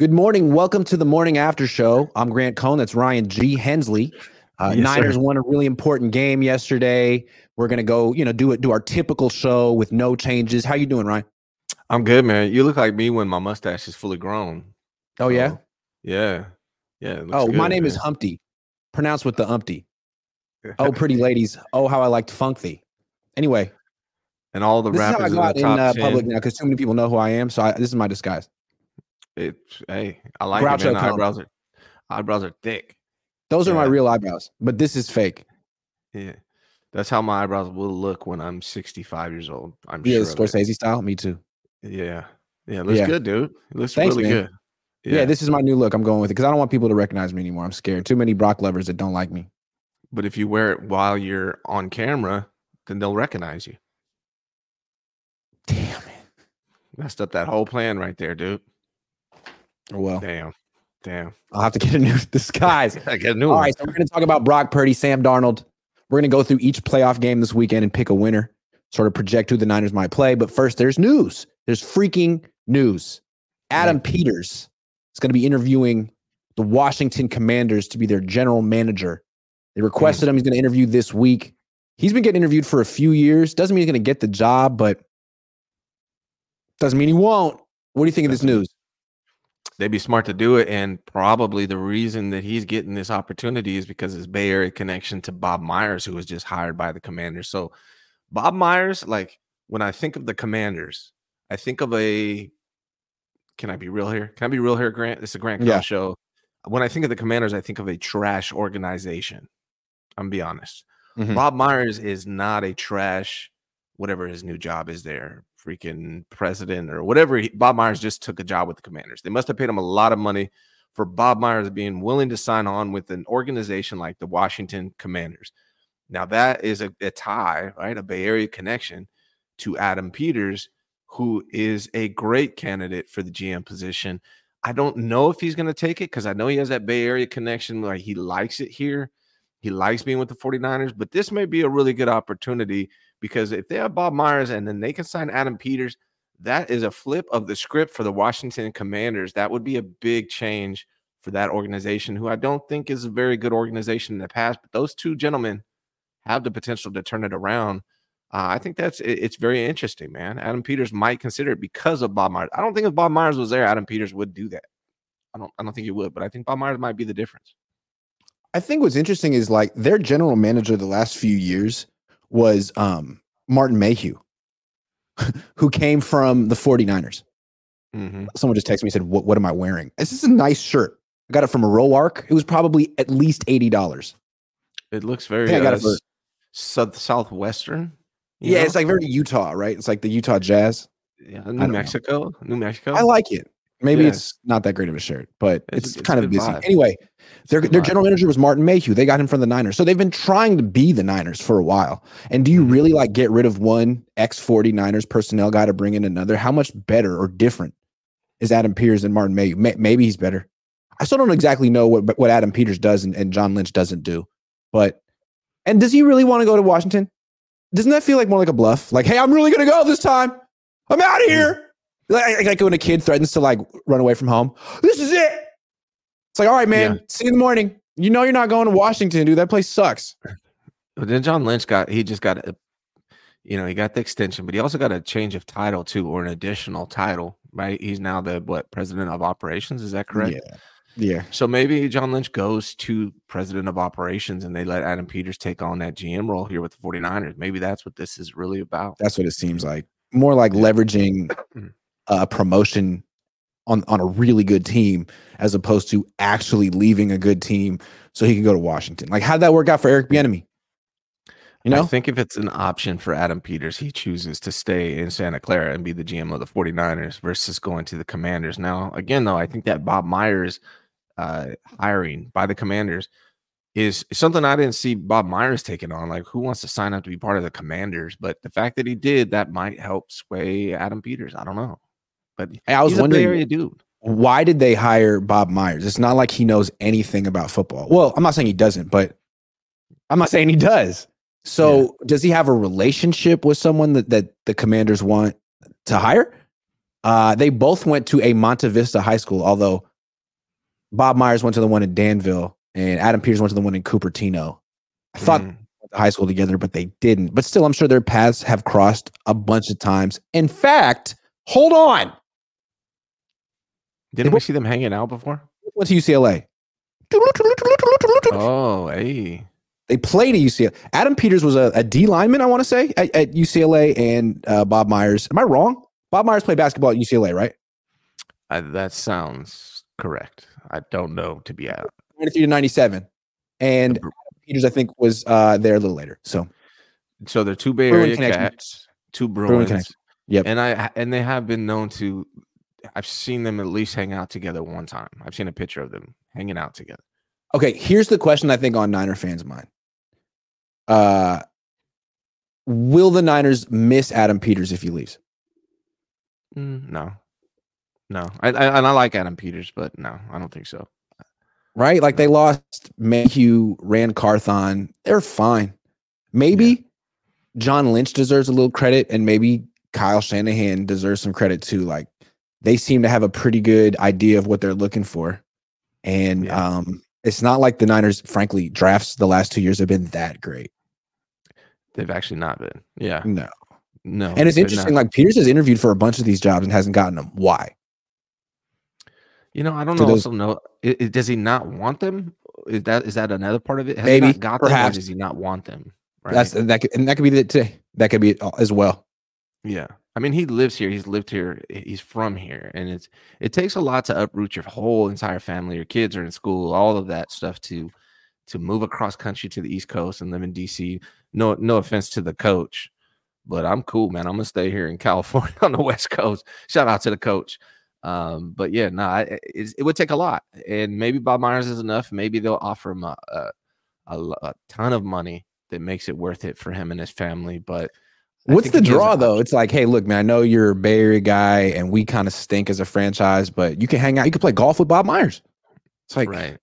Good morning. Welcome to the morning after show. I'm Grant Cohn. That's Ryan G. Hensley. Uh, Yes, Niners sir. won a really important game yesterday. We're gonna go, you know, do it, do our typical show with no changes. How you doing, Ryan? I'm good, man. You look like me when my mustache is fully grown. Oh yeah. So, yeah. Yeah. Oh, my good, name is man. Humpty, pronounced with the umpty. Oh, pretty ladies. Oh, how I like to funk thee. Anyway, and all the this is how I rappers go in in uh, public now because too many people know who I am. So I, this is my disguise. It's hey, I like Groucho it, man. Eyebrows are eyebrows are thick. Those are my real eyebrows, but this is fake. Yeah. That's how my eyebrows will look when I'm 65 years old. I'm Yeah, sure. it. Scorsese style. Me too. Yeah. Yeah. It looks Yeah. good, dude. It looks Thanks, really man. good. Yeah. this is my new look. I'm going with it because I don't want people to recognize me anymore. I'm scared. Too many Brock lovers that don't like me. but if you wear it while you're on camera, then they'll recognize you. Damn it. Messed up that whole plan right there, dude. Oh, well, Damn. Damn. I'll have to get a new disguise. I get a new All one. right, so we're going to talk about Brock Purdy, Sam Darnold. We're going to go through each playoff game this weekend and pick a winner, sort of project who the Niners might play. But first, there's news. There's freaking news. Adam Peters is going to be interviewing the Washington Commanders to be their general manager. They requested him. He's going to interview this week. He's been getting interviewed for a few years. Doesn't mean he's going to get the job, but doesn't mean he won't. What do you think of this news? They'd be smart to do it. And probably the reason that he's getting this opportunity is because his Bay Area connection to Bob Myers, who was just hired by the Commanders. So Bob Myers, like when I think of the Commanders, I think of a. Can I be real here? Can I be real here, Grant? This is a Grant Yeah. show. When I think of the Commanders, I think of a trash organization. I'm gonna be honest. Mhm. Bob Myers is not a trash, whatever his new job is there, freaking president or whatever. He, Bob Myers just took a job with the Commanders. They must have paid him a lot of money for Bob Myers being willing to sign on with an organization like the Washington Commanders. Now that is a, a tie, right? A Bay Area connection to Adam Peters, who is a great candidate for the GM position. I don't know if he's going to take it because I know he has that Bay Area connection. Like he likes it here. He likes being with the 49ers, but this may be a really good opportunity because if they have Bob Myers and then they can sign Adam Peters, that is a flip of the script for the Washington Commanders. That would be a big change for that organization, who I don't think is a very good organization in the past. But those two gentlemen have the potential to turn it around. Uh, I think that's it- it's very interesting, man. Adam Peters might consider it because of Bob Myers. I don't think if Bob Myers was there, Adam Peters would do that. I don't. I don't think he would, but I think Bob Myers might be the difference. I think what's interesting is like their general manager the last few years was um, Martin Mayhew, who came from the 49ers. Mhm. Someone just texted me and said, what, what am I wearing? This is a nice shirt. I got it from a Roark. It was probably at least $80. It looks very think I got uh, it for- south southwestern. Yeah, know? it's like very Utah, right? It's like the Utah Jazz. yeah, New know. Mexico, New Mexico. I like it. Maybe Yeah. it's not that great of a shirt, but It's- it's, it's kind of busy. vibe. Anyway, their, their vibe. general manager was Martin Mayhew. They got him from the Niners. So they've been trying to be the Niners for a while. And do you Mhm. really like get rid of one ex 49ers personnel guy to bring in another? How much better or different is Adam Peters and Martin Mayhew? May, maybe he's better. I still don't exactly know what, what Adam Peters does and, and John Lynch doesn't do. But, and does he really want to go to Washington? Doesn't that feel like more like a bluff? Like, hey, I'm really going to go this time. I'm out of here. Like, like when a kid threatens to like run away from home. This is it. It's like, all right, man. Yeah. See you in the morning. You know you're not going to Washington, dude. That place sucks. But then John Lynch got he just got a, you know, he got the extension, but he also got a change of title too, or an additional title, right? He's now the what president of operations. Is that correct? Yeah. Yeah. So maybe John Lynch goes to president of operations and they let Adam Peters take on that GM role here with the 49ers. Maybe that's what this is really about. That's what it seems like. More like leveraging Mhm. A promotion on, on a really good team as opposed to actually leaving a good team so he can go to Washington. Like, how'd that work out for Eric Bieniemy? You know? I think if it's an option for Adam Peters, he chooses to stay in Santa Clara and be the GM of the 49ers versus going to the Commanders. Now, again, though, I think that Bob Myers uh, hiring by the Commanders is something I didn't see Bob Myers taking on. Like, who wants to sign up to be part of the Commanders? But the fact that he did, that might help sway Adam Peters. I don't know. But I was a Bay wondering Area dude. why did they hire Bob Myers? It's not like he knows anything about football. Well, I'm not saying he doesn't, but I'm not saying he does. So does he have a relationship with someone that, that the commanders want to hire? Uh, they both went to a Monta Vista high school, although Bob Myers went to the one in Danville and Adam Peters went to the one in Cupertino. I thought Mm. they went to high school together, but they didn't. But still, I'm sure their paths have crossed a bunch of times. In fact, hold on. Didn't we see them hanging out before? Went to UCLA. Oh, hey. They played at UCLA. Adam Peters was a, a D lineman, I want to say, at, at UCLA, and uh, Bob Myers. Am I wrong? Bob Myers played basketball at UCLA, right? I, that sounds correct. I don't know to be out. 93 to 97. And Adam Peters, I think, was uh, there a little later. So So they're two Bay Bruin Area cats, two Bruins. connection. Yep. And I and they have been known to. I've seen them at least hang out together one time. I've seen a picture of them hanging out together. Okay, here's the question I think on Niner fans' mind. Uh will the Niners miss Adam Peters if he leaves? Mm, no, no. I, I and I like Adam Peters, but no, I don't think so. Right? Like they lost Mayhew, Ran Carthon. They're fine. Maybe John Lynch deserves a little credit, and maybe Kyle Shanahan deserves some credit too. Like they seem to have a pretty good idea of what they're looking for. And Yeah. um it's not like the Niners, frankly, drafts the last two years have been that great. They've actually not been. Yeah, No. no. And it's interesting, not. like Peters has interviewed for a bunch of these jobs and hasn't gotten them. Why? You know, I don't know. those- Also, know i- i- does he not want them? Is that is that another part of it? Has Maybe, he not got them, perhaps. or does he not want them? Right? That's that could, and that could be the today. That could be it as well. Yeah. I mean, he lives here. He's lived here. He's from here. And it's it takes a lot to uproot your whole entire family. Your kids are in school, all of that stuff to to move across country to the East Coast and live in DC. No, no offense to the coach, but I'm cool, man. I'm gonna stay here in California on the West Coast. Shout out to the coach. Um, but yeah, no, nah, it, it would take a lot, and maybe Bob Myers is enough. Maybe they'll offer him a, a, a, a ton of money that makes it worth it for him and his family. But What's the draw though? It's like, hey, look, man, I know you're a Bay Area guy, and we kind of stink as a franchise, but you can hang out. You can play golf with Bob Myers. It's like, right.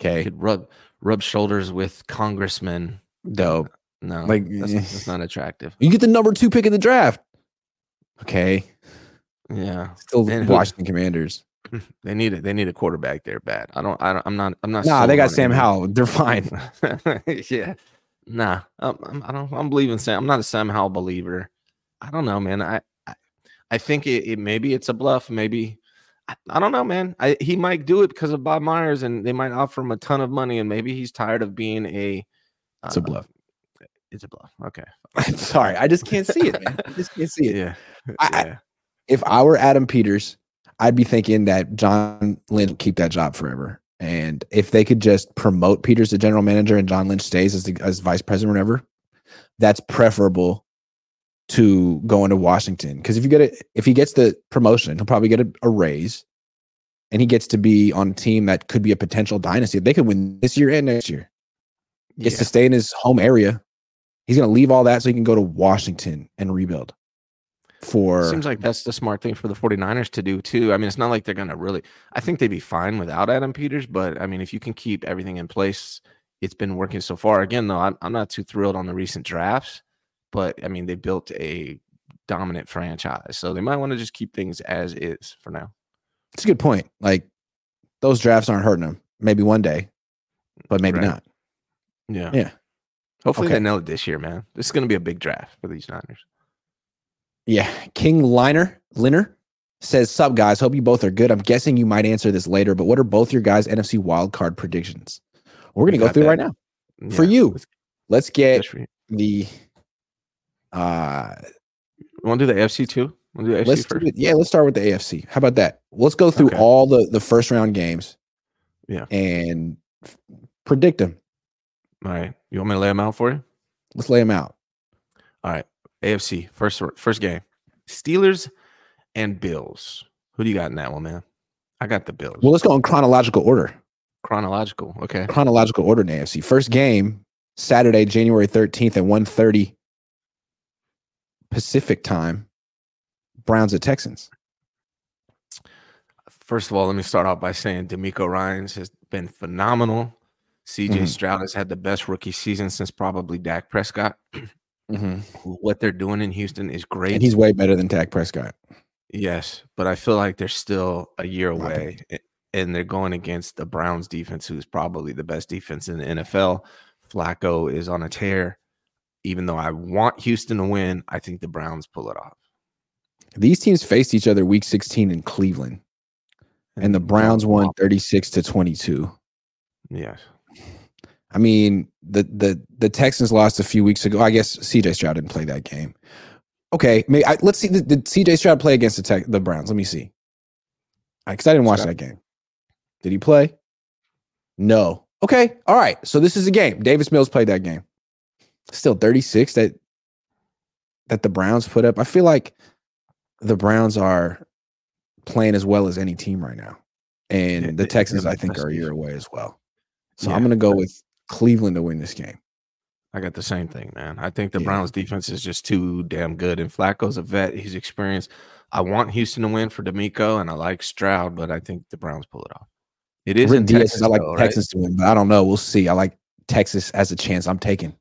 okay, could rub rub shoulders with congressmen. dope. No, Like, that's, that's not attractive. You get the number two pick in the draft. Okay, Yeah, still And who- Washington Commanders. they need it. They need a quarterback there bad. I don't. I don't. I'm not. I'm not. Nah, they got Sam Howell. They're fine. yeah. Nah. I'm, I'm, I don't. I'm believing Sam. I'm not a Sam Howell believer. I don't know, man. I. I, I think it, it. Maybe it's a bluff. Maybe. I, I don't know, man. I, he might do it because of Bob Myers, and they might offer him a ton of money, and maybe he's tired of being a. It's a uh, bluff. It's a bluff. Okay. Sorry, I just can't see it, man. I just can't see it. Yeah. Yeah. if I were Adam Peters, I'd be thinking that John Lynch will keep that job forever. And if they could just promote Peters to general manager and John Lynch stays as the as vice president, or whatever, that's preferable to going to Washington. Because if you get it, if he gets the promotion, he'll probably get a, a raise, and he gets to be on a team that could be a potential dynasty. They could win this year and next year. Gets Yeah. to stay in his home area. He's going to leave all that so he can go to Washington and rebuild. For Seems like that's the smart thing for the 49ers to do too. I mean, it's not like they're going to really I think they'd be fine without Adam Peters, but I mean, if you can keep everything in place, it's been working so far. Again, though, I'm, I'm not too thrilled on the recent drafts, but I mean, they built a dominant franchise. So they might want to just keep things as is for now. It's a good point. Like those drafts aren't hurting them. Maybe one day, but maybe Right. not. Yeah. Yeah. Hopefully Okay. they nail it this year, man. This is going to be a big draft for these Niners. Yeah. King Liner Liner says, "Sup guys? Hope you both are good. I'm guessing you might answer this later, but what are both your guys' NFC wildcard predictions? We're gonna go through that. right now for you. let's- get the uh Want to do the AFC too? Want to do the AFC let's first? do it. Yeah, let's start with the AFC. How about that? Let's go through Okay. all the the first round games. Yeah. and f- predict them. All right. You want me to lay them out for you? Let's lay them out. All right. AFC first first game. Steelers and Bills. Who do you got in that one, man? I got the Bills. Well, let's go in chronological order. Chronological. Okay. chronological order in AFC. First game, Saturday, January 13th at 1.30 Pacific time. Browns at Texans. First of all, let me start off by saying DeMeco Ryans has been phenomenal. CJ Mhm. Stroud has had the best rookie season since probably Dak Prescott. Mm-hmm. What they're doing in Houston is great. And he's way better than Dak Prescott. Yes, but I feel like they're still a year away, and they're going against the Browns defense, who's probably the best defense in the NFL. Flacco is on a tear. Even though I want Houston to win, I think the Browns pull it off. These teams faced each other week 16 in Cleveland, and the Browns won 36 to 22. Yes. I mean, the the the Texans lost a few weeks ago. I guess CJ Stroud didn't play that game. Okay, maybe I, let's see. Did, did CJ Stroud play against the Tech, the Browns? Let me see. Because I didn't watch Stroud. that game. Did he play? No. Okay. All right. So this is a game. Davis Mills played that game. Still 36 that that the Browns put up. I feel like the Browns are playing as well as any team right now. And Yeah, the Texans, I think, are a year away as well. So Yeah. I'm gonna go with Cleveland to win this game. I got the same thing, man. I think the Yeah. Browns defense is just too damn good. And Flacco's a vet. He's experienced. I want Houston to win for DeMeco, and I like Stroud, but I think the Browns pull it off. It is in Texas, I like though, the right? Texans to win, but I don't know. We'll see. I like Texas as a chance. I'm taking.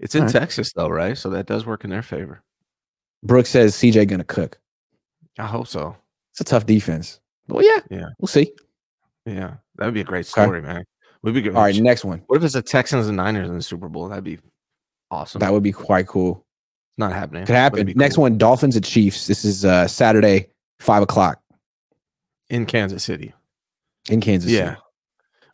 It's in right. Texas, though, right? So that does work in their favor. Brooks says CJ gonna cook. I hope so. It's a tough defense. Well, yeah, Yeah. we'll see. Yeah, that'd be a great Okay. story, man. Would be good. All right, next one. What if it's the Texans and Niners in the Super Bowl? That'd be awesome. That would be quite cool. It's not happening. Could it'd happen. Next cool. one, Dolphins at Chiefs. This is uh Saturday, five o'clock in Kansas City. in Kansas. Yeah. City.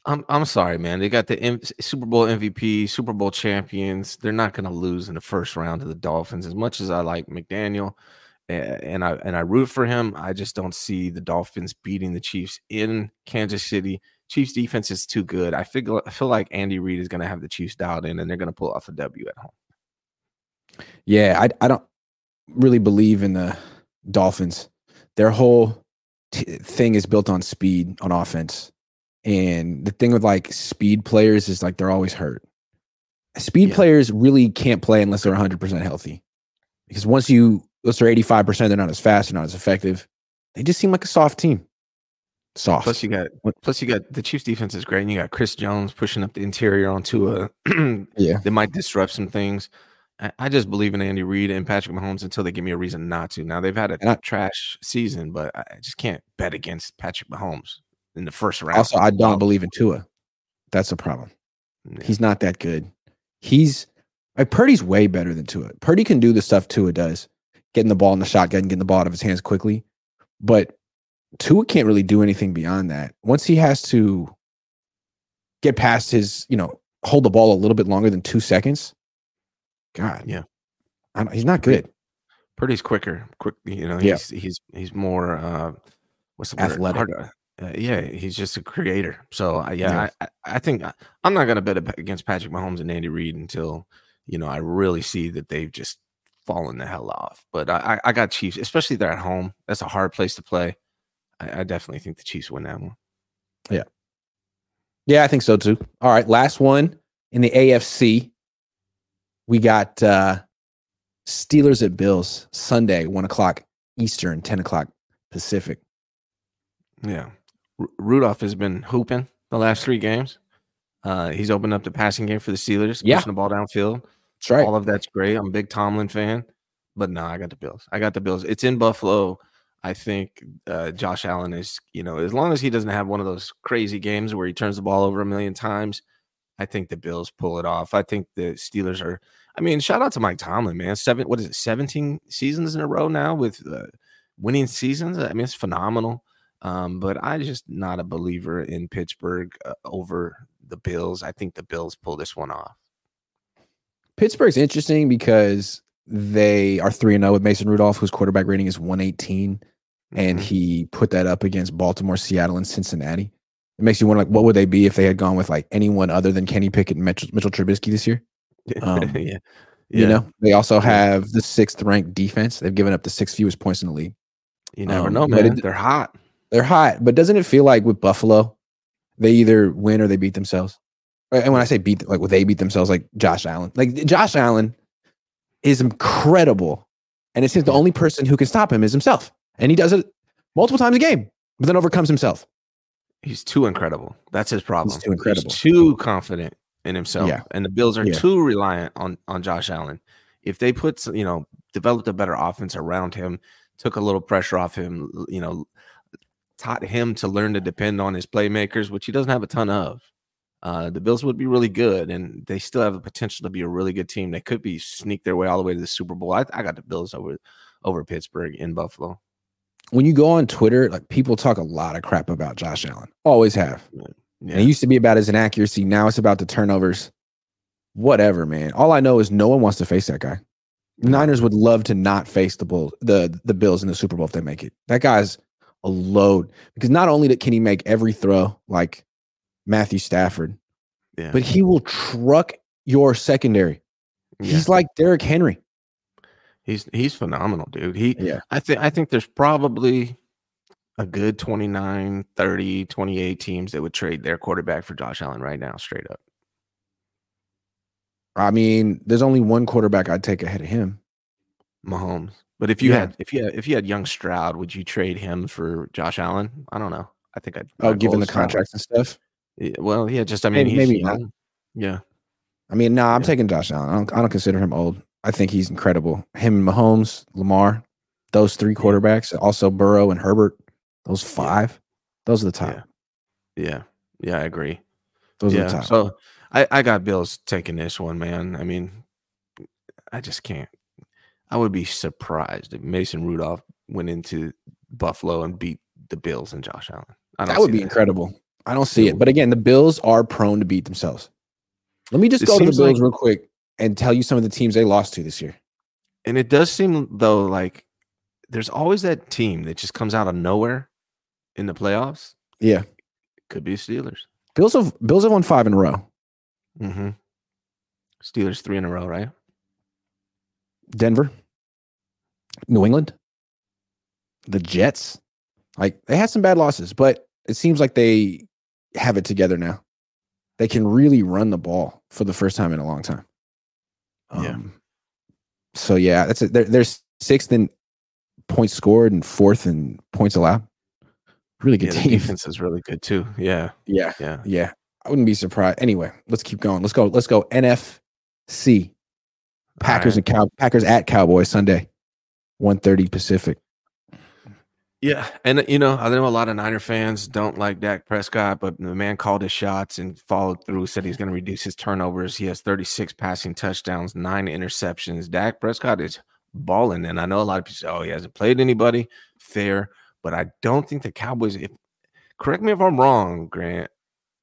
I'm I'm sorry, man. They got the M- Super Bowl MVP, Super Bowl champions. They're not going to lose in the first round to the Dolphins. As much as I like McDaniel, a- and I and I root for him, I just don't see the Dolphins beating the Chiefs in Kansas City. Chiefs defense is too good. I feel I feel like Andy Reid is going to have the Chiefs dialed in, and they're going to pull off a W at home. Yeah, I I don't really believe in the Dolphins. Their whole t- thing is built on speed on offense, and the thing with like speed players is like they're always hurt. Speed Yeah. players really can't play unless they're 100 percent healthy, because once you unless they're 85 percent, they're not as fast, they're not as effective. They just seem like a soft team. Soft. Plus, you got plus you got the Chiefs defense is great, and you got Chris Jones pushing up the interior onto a. Yeah. they might disrupt some things. I, I just believe in Andy Reid and Patrick Mahomes until they give me a reason not to. Now they've had a And trash season, but I I just can't bet against Patrick Mahomes in the first round. Also, I don't believe in Tua. That's the problem. Yeah. He's not that good. He's like Purdy's way better than Tua. Purdy can do the stuff Tua does, getting the ball in the shotgun, getting the ball out of his hands quickly. But Tua can't really do anything beyond that. Once he has to get past his, you know, hold the ball a little bit longer than two seconds, God, Yeah. I don't, he's not good. Purdy's quicker, quick. You know, Yeah. he's he's he's more uh, what's the word? Athletic. Hard uh, yeah, he's just a creator. So uh, yeah, Yeah. I, I think I, I'm not gonna bet against Patrick Mahomes and Andy Reid until you know I really see that they've just fallen the hell off. But I I, I got Chiefs, especially they're at home. That's a hard place to play. I, I definitely think the Chiefs win that one. Yeah, Yeah, I think so too. All right, last one in the AFC. We got uh Steelers at Bills Sunday, one o'clock Eastern, ten o'clock Pacific. Yeah, Ru- Rudolph has been hooping the last three games. Uh, he's opened up the passing game for the Steelers, Yeah. pushing the ball downfield. That's right. All of that's great. I'm a big Tomlin fan, but no, I got the Bills. I got the Bills. It's in Buffalo. I think uh, Josh Allen is, you know, as long as he doesn't have one of those crazy games where he turns the ball over a million times, I think the Bills pull it off. I think the Steelers are. I mean, shout out to Mike Tomlin, man. Seven, what is it, 17 seasons in a row now with uh, winning seasons. I mean, it's phenomenal. Um, but I'm just not a believer in Pittsburgh uh, over the Bills. I think the Bills pull this one off. Pittsburgh's interesting because they are 3 0 with Mason Rudolph, whose quarterback rating is 118. And Mhm. he put that up against Baltimore, Seattle, and Cincinnati. It makes you wonder, like, what would they be if they had gone with like anyone other than Kenny Pickett and Mitchell, Mitchell Trubisky this year? Um, yeah. You know, they also have the sixth ranked defense. They've given up the sixth fewest points in the league. You never Um, know, man. it- They're hot. They're hot, but doesn't it feel like with Buffalo, they either win or they beat themselves? And when I say beat, like well, they beat themselves, like Josh Allen. Like Josh Allen is incredible, and it seems the only person who can stop him is himself, and he does it multiple times a game, but then overcomes himself. He's too incredible. That's his problem. too incredible. too confident in himself. Yeah. And the Bills are Yeah. too reliant on on Josh Allen. If they put you know developed a better offense around him took a little pressure off him. You know, taught him to learn to depend on his playmakers, which he doesn't have a ton of. Uh, the Bills would be really good, and they still have the potential to be a really good team. They could be sneak their way all the way to the Super Bowl. I, I got the Bills over over Pittsburgh in Buffalo. When you go on Twitter, like people talk a lot of crap about Josh Allen. Always have. Yeah. And it used to be about his inaccuracy. Now it's about the turnovers. Whatever, man. All I know is no one wants to face that guy. Niners would love to not face the Bulls, the the Bills in the Super Bowl if they make it. That guy's a load because not only can he make every throw like Matthew Stafford, yeah. but he will truck your secondary. Yeah. He's like Derrick Henry. He's he's phenomenal, dude. He Yeah. I think I think there's probably a good 29, 30, 28 teams that would trade their quarterback for Josh Allen right now, straight up. I mean, there's only one quarterback I'd take ahead of him. Mahomes. But if you Yeah. had if you had, if you had young Stroud, would you trade him for Josh Allen? I don't know. I think I'd Oh, given the contracts and stuff. Yeah, well, yeah, just I mean, Maybe- he's maybe not. Yeah, I mean, no, I'm Yeah. taking Josh Allen. I don't, I don't consider him old. I think he's incredible. Him and Mahomes, Lamar, those three quarterbacks, also Burrow and Herbert, those five, those are the top. Yeah. yeah, yeah. I agree. Those are the top. so I I got Bills taking this one, man. I mean, I just can't. I would be surprised if Mason Rudolph went into Buffalo and beat the Bills and Josh Allen. I don't that would be incredible. I don't see It it. But again, the Bills are prone to beat themselves. Let me just It go to the Bills like- real quick and tell you some of the teams they lost to this year. And it does seem though like there's always that team that just comes out of nowhere in the playoffs. Yeah. Could be Steelers. Bills have Bills have won five in a row. Mm-hmm. Steelers three in a row, right? Denver, New England, the Jets. Like they had some bad losses, but it seems like they have it together now. They can really run the ball for the first time in a long time. Yeah. Um, so yeah, that's it. They're, they're sixth in points scored and fourth in points allowed. Really good yeah, team. defense is really good too. Yeah, Yeah, yeah. yeah. I wouldn't be surprised. Anyway, let's keep going. Let's go. Let's go. NFC. Packers All and Cow Packers at Cowboys Sunday, 1.30 Pacific. Yeah, and uh, you know, I know a lot of Niner fans don't like Dak Prescott, but the man called his shots and followed through. Said he's going to reduce his turnovers. He has 36 passing touchdowns, nine interceptions. Dak Prescott is balling, and I know a lot of people say, "Oh, he hasn't played anybody." Fair, but I don't think the Cowboys. If correct me if I'm wrong, Grant,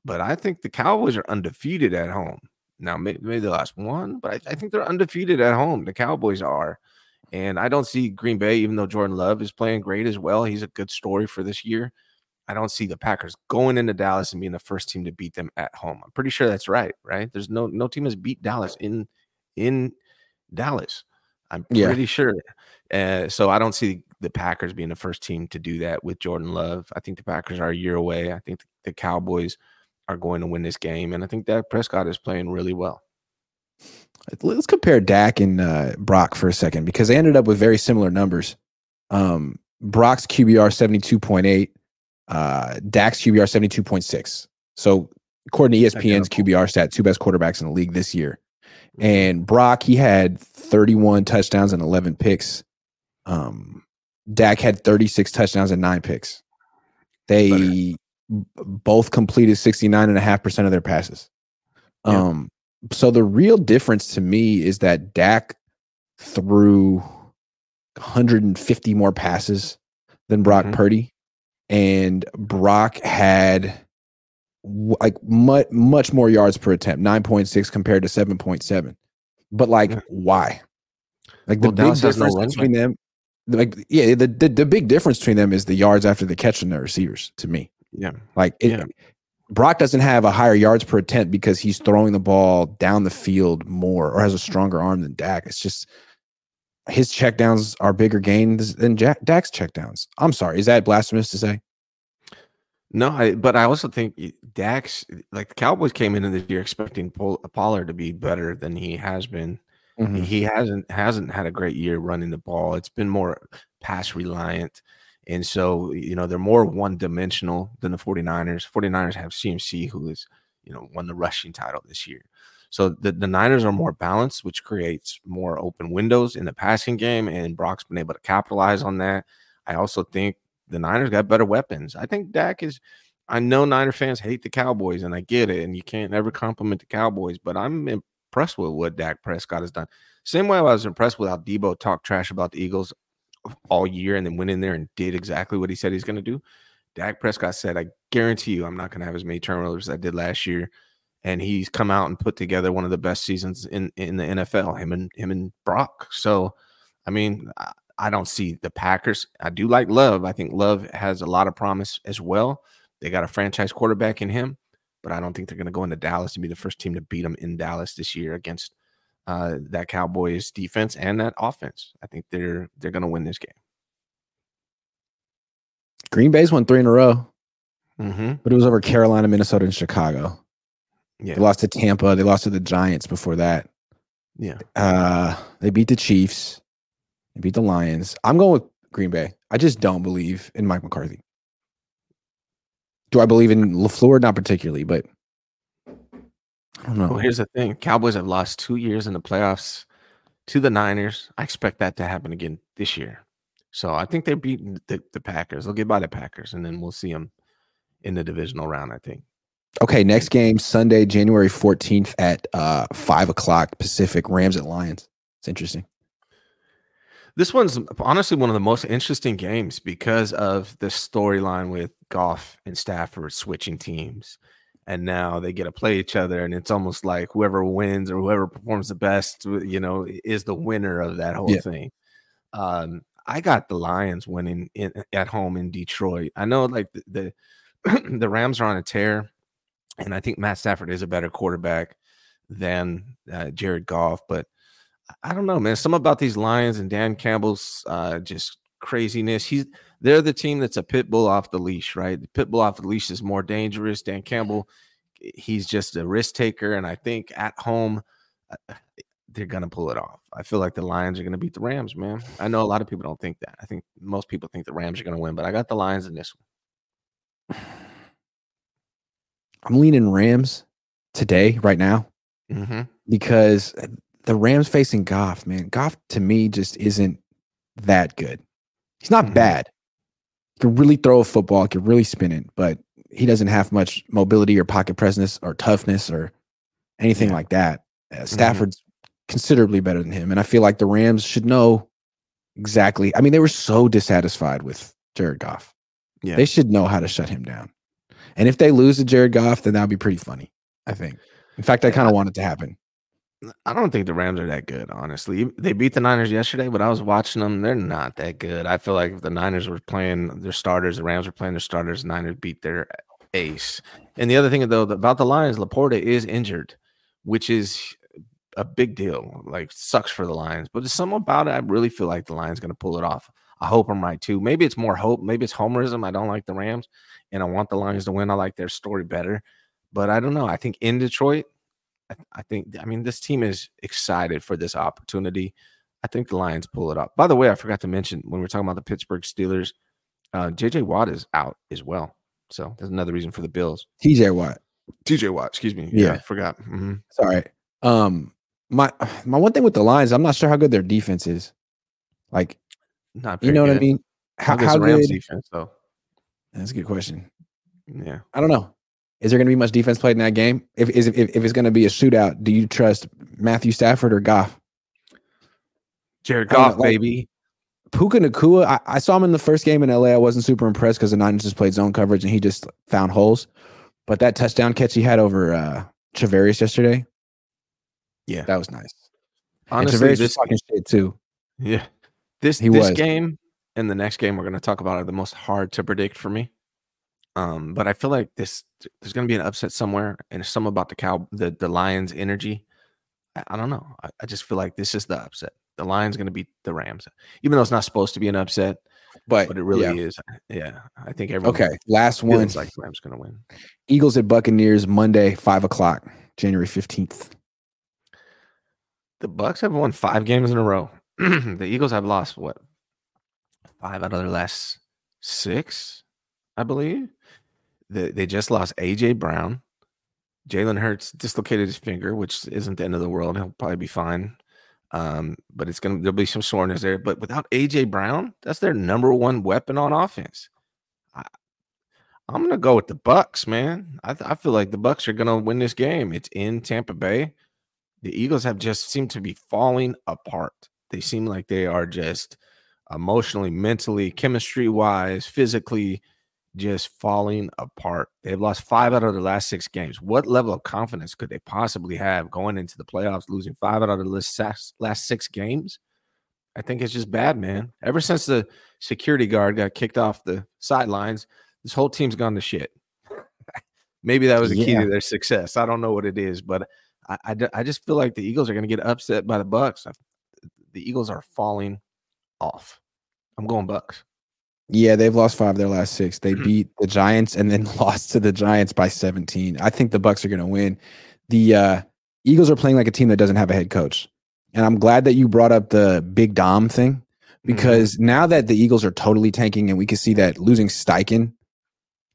but I think the Cowboys are undefeated at home. Now, maybe, maybe the last one, but I, I think they're undefeated at home. The Cowboys are. And I don't see Green Bay, even though Jordan Love is playing great as well. He's a good story for this year. I don't see the Packers going into Dallas and being the first team to beat them at home. I'm pretty sure that's right, right? There's no no team has beat Dallas in in Dallas. I'm Yeah. pretty sure. Uh, so I don't see the Packers being the first team to do that with Jordan Love. I think the Packers are a year away. I think the Cowboys are going to win this game, and I think Dak Prescott is playing really well. Let's compare Dak and uh, Brock for a second because they ended up with very similar numbers. Um, Brock's QBR 72.8, uh, Dak's QBR 72.6. So, according to ESPN's QBR stat, two best quarterbacks in the league this year. And Brock, he had 31 touchdowns and 11 picks. Um, Dak had 36 touchdowns and nine picks. They b- both completed 69.5% of their passes. Um, so the real difference to me is that Dak threw 150 more passes than Brock Mhm. Purdy, and Brock had like much much more yards per attempt, 9.6 compared to 7.7. But like, Yeah. why? Like the Well, big has no difference run between them, like yeah, the, the the big difference between them is the yards after the catch from the receivers. To me, Yeah. like it, Yeah. Brock doesn't have a higher yards per attempt because he's throwing the ball down the field more or has a stronger arm than Dak. It's just his checkdowns are bigger gains than Jack, Dak's checkdowns. I'm sorry, is that blasphemous to say? No, I, but I also think Dax, like the Cowboys came into this year expecting Pol- Pollard to be better than he has been. Mhm. He hasn't hasn't had a great year running the ball. It's been more pass reliant. And so, you know, they're more one dimensional than the 49ers. 49ers have CMC, who is, you know, won the rushing title this year. So the, the Niners are more balanced, which creates more open windows in the passing game, and Brock's been able to capitalize on that. I also think the Niners got better weapons. I think Dak is. I know Niner fans hate the Cowboys, and I get it, and you can't ever compliment the Cowboys, but I'm impressed with what Dak Prescott has done. Same way I was impressed with how Deebo talked trash about the Eagles all year and then went in there and did exactly what he said he's going to do. Dak Prescott said, I guarantee you I'm not going to have as many turnovers as I did last year. And he's come out and put together one of the best seasons in, in the NFL, him and him and Brock. So, I mean, I, I don't see the Packers. I do like Love. I think Love has a lot of promise as well. They got a franchise quarterback in him, but I don't think they're going to go into Dallas and be the first team to beat them in Dallas this year against uh, that Cowboys defense and that offense. I think they're they're going to win this game. Green Bay's won three in a row, Mm-hmm. but it was over Carolina, Minnesota, and Chicago. Yeah, They lost to Tampa. They lost to the Giants before that. yeah. Uh, they beat the Chiefs. They beat the Lions. I'm going with Green Bay. I just don't believe in Mike McCarthy. Do I believe in LaFleur? Not particularly, but I don't know. Well, here's the thing: Cowboys have lost two years in the playoffs to the Niners. I expect that to happen again this year. So I think they're beating the, the Packers. They'll get by the Packers, and then we'll see them in the divisional round. I think. Okay, next game Sunday, January 14th at uh five o'clock Pacific. Rams at Lions. It's interesting. This one's honestly one of the most interesting games because of the storyline with Goff and Stafford switching teams. And now they get to play each other, and it's almost like whoever wins or whoever performs the best, you know, is the winner of that whole Yeah. thing. Um, I got the Lions winning in, at home in Detroit. I know, like the the, the Rams are on a tear, and I think Matt Stafford is a better quarterback than uh, Jared Goff, but I don't know, man. Some about these Lions and Dan Campbell's uh, just craziness. He's they're the team that's a pit bull off the leash, right? The pit bull off the leash is more dangerous. Dan Campbell, he's just a risk taker, and I think at home uh, they're gonna pull it off. I feel like the Lions are gonna beat the Rams, man. I know a lot of people don't think that. I think most people think the Rams are gonna win, but I got the Lions in this one. I'm leaning Rams today, right now. Mm-hmm. because the Rams facing Goff, man. Goff to me just isn't that good. He's not Mhm. bad. Can really throw a football, can really spin it, but he doesn't have much mobility or pocket presence or toughness or anything Yeah. like that. Uh, Stafford's considerably better than him. And I feel like the Rams should know exactly. I mean, they were so dissatisfied with Jared Goff. Yeah. They should know how to shut him down. And if they lose to Jared Goff, then that would be pretty funny, I think. In fact, I kind of want it to happen. I don't think the Rams are that good, honestly. They beat the Niners yesterday, but I was watching them. They're not that good. I feel like if the Niners were playing their starters, the Rams were playing their starters, the Niners beat their ace. And the other thing, though, about the Lions, LaPorta is injured, which is a big deal. Like, sucks for the Lions. But there's something about it. I really feel like the Lions going to pull it off. I hope I'm right, too. Maybe it's more hope. Maybe it's homerism. I don't like the Rams, and I want the Lions to win. I like their story better. But I don't know. I think in Detroit, I, I think I mean this team is excited for this opportunity. I think the Lions pull it up. By the way, I forgot to mention when we are talking about the Pittsburgh Steelers, uh, JJ Watt is out as well. So that's another reason for the Bills. TJ Watt. TJ Watt, excuse me. Yeah. I forgot. Mhm. All right. Um, my my one thing with the Lions, I'm not sure how good their defense is. Like, Not you know what I mean? How, How, how the Rams defense though? That's a good question. Yeah. I don't know. Is there going to be much defense played in that game? If is if, if it's going to be a shootout, do you trust Matthew Stafford or Goff? Jared don't know, Goff, like- baby. Puka Nacua, I, I saw him in the first game in LA. I wasn't super impressed because the Niners just played zone coverage and he just found holes. But that touchdown catch he had over uh Travarius yesterday, Yeah. that was nice. Honestly, and Travarius was this talking shit too. Yeah. This He this was. game and the next game we're going to talk about are the most hard to predict for me. Um, but I feel like this there's going to be an upset somewhere, and some about the cow the the Lions' energy. I, I don't know. I, I just feel like this is the upset. The Lions going to beat the Rams, even though it's not supposed to be an upset, But, but it really yeah. is. Yeah, I think everyone Okay, last one. like the Rams going to win. Eagles at Buccaneers Monday, five o'clock, January fifteenth. The Bucks have won five games in a row. the Eagles have lost what five out of their last six, I believe. They, they just lost AJ Brown, Jalen Hurts dislocated his finger, which isn't the end of the world. He'll probably be fine. Um, but it's gonna there'll be some soreness there. But without AJ Brown, that's their number one weapon on offense. I, I'm gonna go with the Bucks, man. I, I feel like the Bucks are gonna win this game. It's in Tampa Bay. The Eagles have just seemed to be falling apart. They seem like they are just emotionally, mentally, chemistry wise, physically just falling apart. They've lost five out of the last six games. What level of confidence could they possibly have going into the playoffs, losing five out of the last six games? I think it's just bad, man. Ever since the security guard got kicked off the sidelines, this whole team's gone to shit. Maybe that was the key yeah. to their success. I don't know what it is, but I, I, I just feel like the Eagles are going to get upset by the Bucks. the Eagles are falling off. I'm going Bucks. Yeah, they've lost five of their last six. They mm-hmm. beat the Giants and then lost to the Giants by 17. I think the Bucks are going to win. The uh, Eagles are playing like a team that doesn't have a head coach. And I'm glad that you brought up the Big Dom thing mm-hmm. because mm-hmm. now that the Eagles are totally tanking and we can see that losing Steichen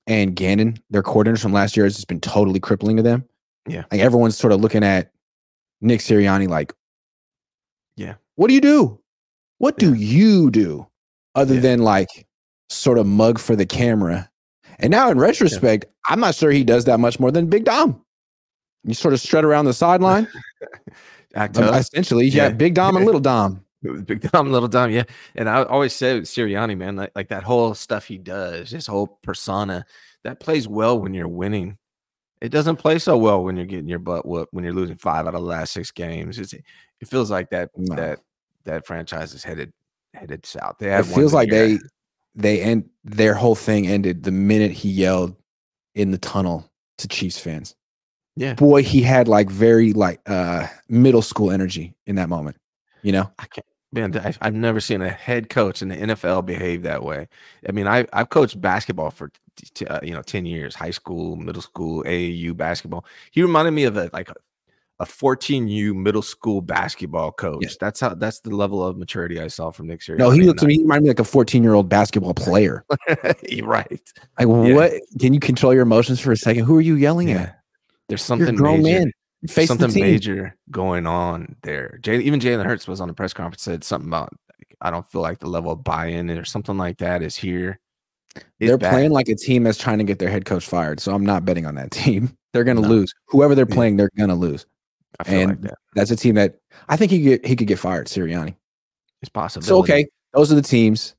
and Gannon, their coordinators from last year, has just been totally crippling to them. Yeah. Like everyone's sort of looking at Nick Sirianni like, yeah, what do you do? What do you do other yeah. than like sort of mug for the camera. And now, in retrospect, yeah. I'm not sure he does that much more than Big Dom. You sort of strut around the sideline. Act um, essentially, yeah. yeah, Big Dom and Little Dom. Big Dom, Little Dom, yeah. And I always say Sirianni, man, like, like that whole stuff he does, his whole persona, that plays well when you're winning. It doesn't play so well when you're getting your butt whooped when you're losing five out of the last six games. It's, it feels like that no. that that franchise is headed headed south. They it feels like year. they they end their whole thing ended the minute he yelled in the tunnel to Chiefs fans. Yeah. Boy, he had like very like uh middle school energy in that moment. You know? I can't man, I've never seen a head coach in the NFL behave that way. I mean, I I've coached basketball for t- uh, you know 10 years, high school, middle school, AAU basketball. He reminded me of a like a a 14U middle school basketball coach. Yeah. That's how that's the level of maturity I saw from Nick Sirianni. No, he looked to me, he reminded me like a 14 year old basketball player. You're right. Like, yeah. what can you control your emotions for a second? Who are you yelling yeah. at? There's something grown major, man. Something major going on there. Jay, even Jalen Hurts was on the press conference said something about I don't feel like the level of buy-in or something like that is here. It's they're bad. playing like a team that's trying to get their head coach fired. So I'm not betting on that team. They're going to no. lose. Whoever they're playing, they're going to lose and like that. that's a team that I think he could get, he could get fired. Sirianni. It's possible. So okay, those are the teams.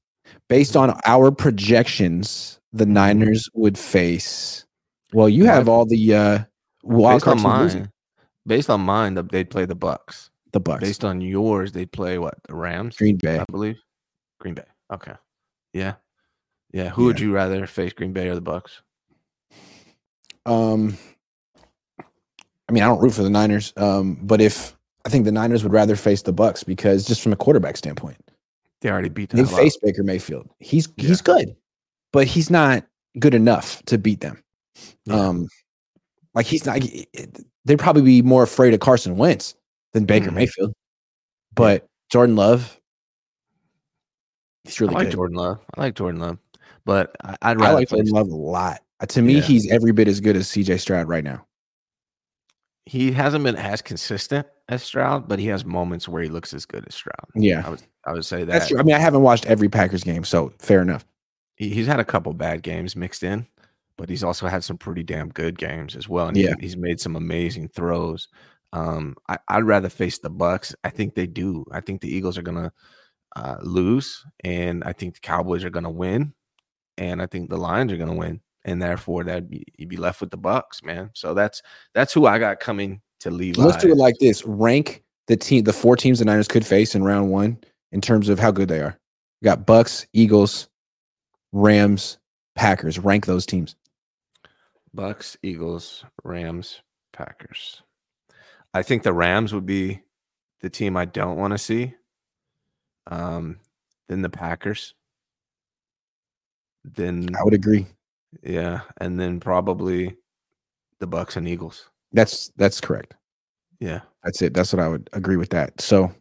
Based on our projections, the mm-hmm. Niners would face. Well, you have all the uh, wild based on mine. Based on mine, they'd play the Bucks. The Bucks. Based on yours, they'd play what? The Rams. Green Bay, I believe. Green Bay. Okay. Yeah. Yeah. Who yeah. would you rather face, Green Bay or the Bucks? Um, I mean, I don't root for the Niners, um, but if I think the Niners would rather face the Bucks because just from a quarterback standpoint, they already beat them. They face Baker Mayfield. He's yeah. he's good, but he's not good enough to beat them. Yeah. Um, like he's not. They'd probably be more afraid of Carson Wentz than Baker mm Mayfield. But yeah. Jordan Love, he's really I like good. Jordan Love. I like Jordan Love, but I, would rather I like Jordan Love a lot. To me, he's every bit as good as C.J. Stroud right now he hasn't been as consistent as Stroud, but he has moments where he looks as good as Stroud. Yeah, I would I would say that. That's true. I mean, I haven't watched every Packers game, so fair enough. He, he's had a couple bad games mixed in, but he's also had some pretty damn good games as well. And yeah, he, he's made some amazing throws. Um, I, would rather face the Bucks. I think they do. I think the Eagles are gonna uh, lose, and I think the Cowboys are gonna win, and I think the Lions are gonna win and therefore that you'd be left with the Bucks, man. So that's that's who I got coming to leave. Let's do it like this: rank the team, the four teams the Niners could face in round one in terms of how good they are. You got Bucks, Eagles, Rams, Packers. Rank those teams. Bucks, Eagles, Rams, Packers. I think the Rams would be the team I don't want to see. Um, then the Packers. Then I would agree. Yeah, and then probably the Bucks and Eagles. That's that's correct. Yeah, that's it. That's what I would agree with that. So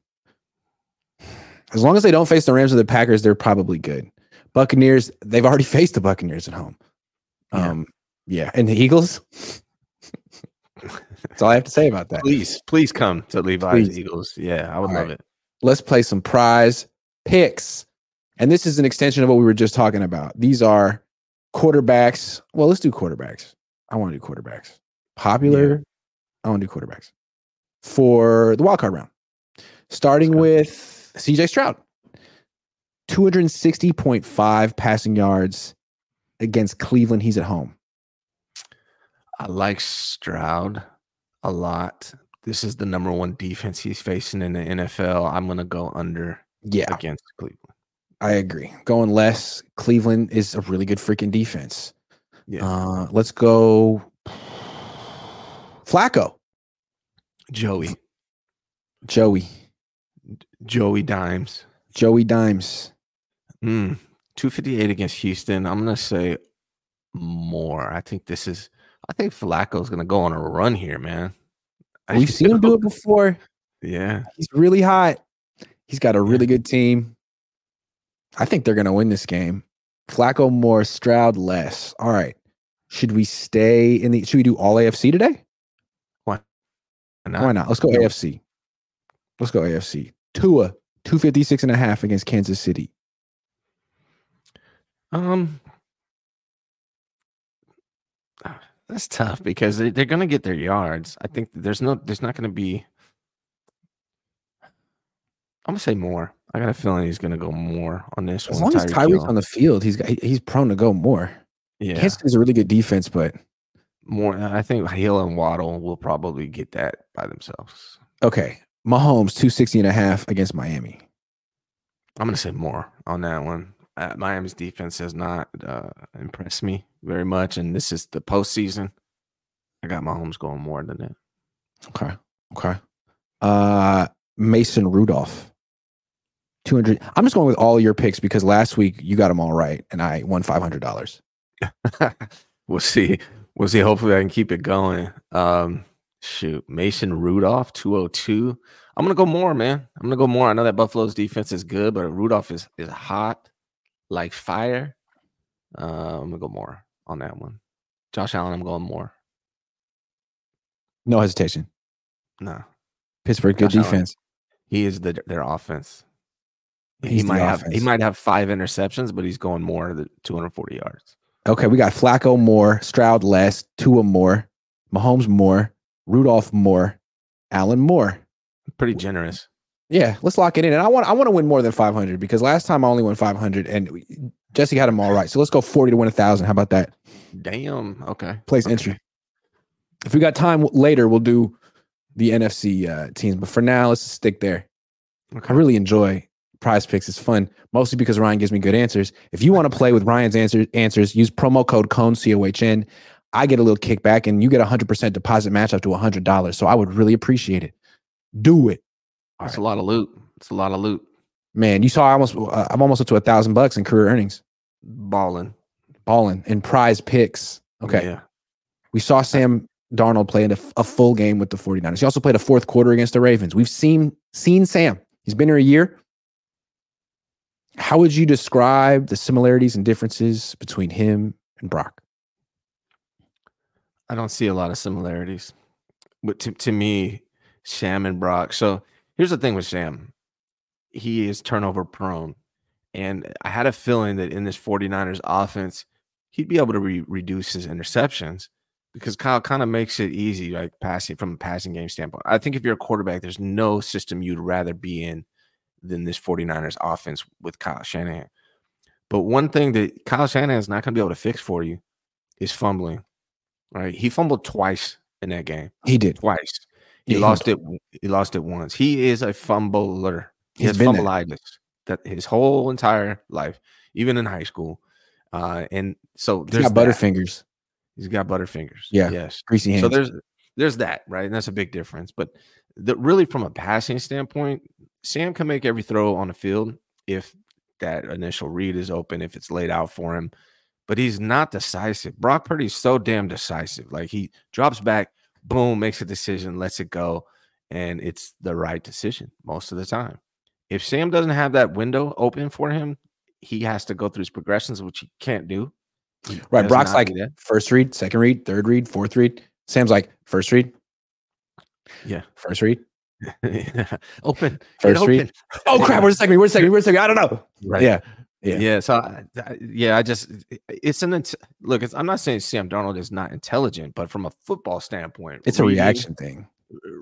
as long as they don't face the Rams or the Packers, they're probably good. Buccaneers, they've already faced the Buccaneers at home. Yeah. Um, yeah, and the Eagles. That's all I have to say about that. Please, please come to Levi's Please. Eagles. Yeah, I would All love right. it. Let's play some prize picks. And this is an extension of what we were just talking about. These are quarterbacks. Well, let's do quarterbacks. I want to do quarterbacks. Popular. I want to do quarterbacks for the wild card round. Starting with CJ Stroud. 260.5 passing yards against Cleveland. He's at home. I like Stroud a lot. This is the number one defense he's facing in the NFL. I'm gonna go under Yeah, against Cleveland. I agree. Going less, Cleveland is a really good freaking defense. Yeah, Uh, let's go Flacco, Joey, Joey, Joey Dimes. Joey Dimes. Mm, 258 against Houston. I'm gonna say more. I think this is. I think Flacco's gonna go on a run here, man. We've seen him do it before. Yeah, He's really hot. He's got a really good team. I think they're going to win this game. Flacco more, Stroud less. All right. Should we stay in the? Should we do all AFC today? Why Why not? Let's go AFC. Let's go AFC. Tua, 256 and a half against Kansas City. Um, that's tough because they, they're gonna get their yards. I think there's no, there's not gonna be. I'm gonna say more. I got a feeling he's gonna go more on this As one. As long as Tyreek Tyreek's Hill. on the field, he's he's prone to go more. yeah, Kansas City's a really good defense, but more. I think Hill and Waddle will probably get that by themselves. okay. Mahomes, 260 and a half against Miami. I'm gonna say more on that one. Uh, Miami's defense has not uh, impressed me very much, and this is the postseason. I got Mahomes going more than that. Okay. Okay. Uh Mason Rudolph. 200. I'm just going with all your picks because last week you got them all right and I won $500. we'll see. We'll see. Hopefully, I can keep it going. Um, shoot, Mason Rudolph, 202. I'm gonna go more, man. I'm gonna go more. I know that Buffalo's defense is good, but Rudolph is is hot like fire. Uh, I'm gonna go more on that one. Josh Allen, I'm going more. No hesitation. No, Pittsburgh, good Josh Allen. defense. he is the their offense. He He's might have he might have five interceptions, but he's going more than 240 yards. Okay, we got Flacco more, Stroud less, Tua more, Mahomes more, Rudolph more, Allen more. Pretty generous. Yeah, let's lock it in. And I want I want to win more than 500 because last time I only won 500 and Jesse had them all right. So let's go 40 to win a 1000. How about that? Damn. Okay. Place Okay. entry. If we got time later, we'll do the NFC uh, teams. But for now, let's just stick there. Okay. I really enjoy prize picks. It's fun, mostly because Ryan gives me good answers. If you want to play with Ryan's answer, answers, use promo code COHN, C O H N. I get a little kickback and you get a 100% deposit match up to $100. So I would really appreciate it. Do it. All That's right. a lot of loot. It's a lot of loot. Man, you saw I almost, uh, I'm almost up to a thousand bucks in career earnings, Balling. balling in prize picks. Okay. Yeah. We saw Sam Darnold play in a, a full game with the 49ers. He also played a fourth quarter against the Ravens. We've seen seen Sam. He's been here a year. How would you describe the similarities and differences between him and Brock? I don't see a lot of similarities. But to, to me, Sham and Brock. So here's the thing with Sham. He is turnover prone. And I had a feeling that in this 49ers offense, he'd be able to re- reduce his interceptions because Kyle kind of makes it easy, like passing from a passing game standpoint. I think if you're a quarterback, there's no system you'd rather be in than this 49ers offense with Kyle Shanahan. But one thing that Kyle Shanahan is not going to be able to fix for you is fumbling. Right? He fumbled twice in that game. He did. Twice. He he lost it. He lost it once. He is a fumbler. He He's has fumbleitis that his whole entire life, even in high school. Uh, and so He's there's got that. butterfingers, He's got butterfingers. Yeah. Yes. greasy hands. So there's there's that, right? And that's a big difference. But the, really, from a passing standpoint, Sam can make every throw on the field if that initial read is open, if it's laid out for him. But he's not decisive. Brock Purdy's so damn decisive. Like he drops back, boom, makes a decision, lets it go, and it's the right decision most of the time. If Sam doesn't have that window open for him, he has to go through his progressions, which he can't do. He right. Brock's like first read, second read, third read, fourth read. Sam's like, first read, Yeah. first read, open. first Get read. open. Oh crap! Where's the second? Where's the second? Where's the second? I don't know. Right. Yeah, Yeah. Yeah. So, I, I- yeah, I just, it's an, int- look, it's, I'm not saying Sam Darnold is not intelligent, but from a football standpoint, it's a reaction thing.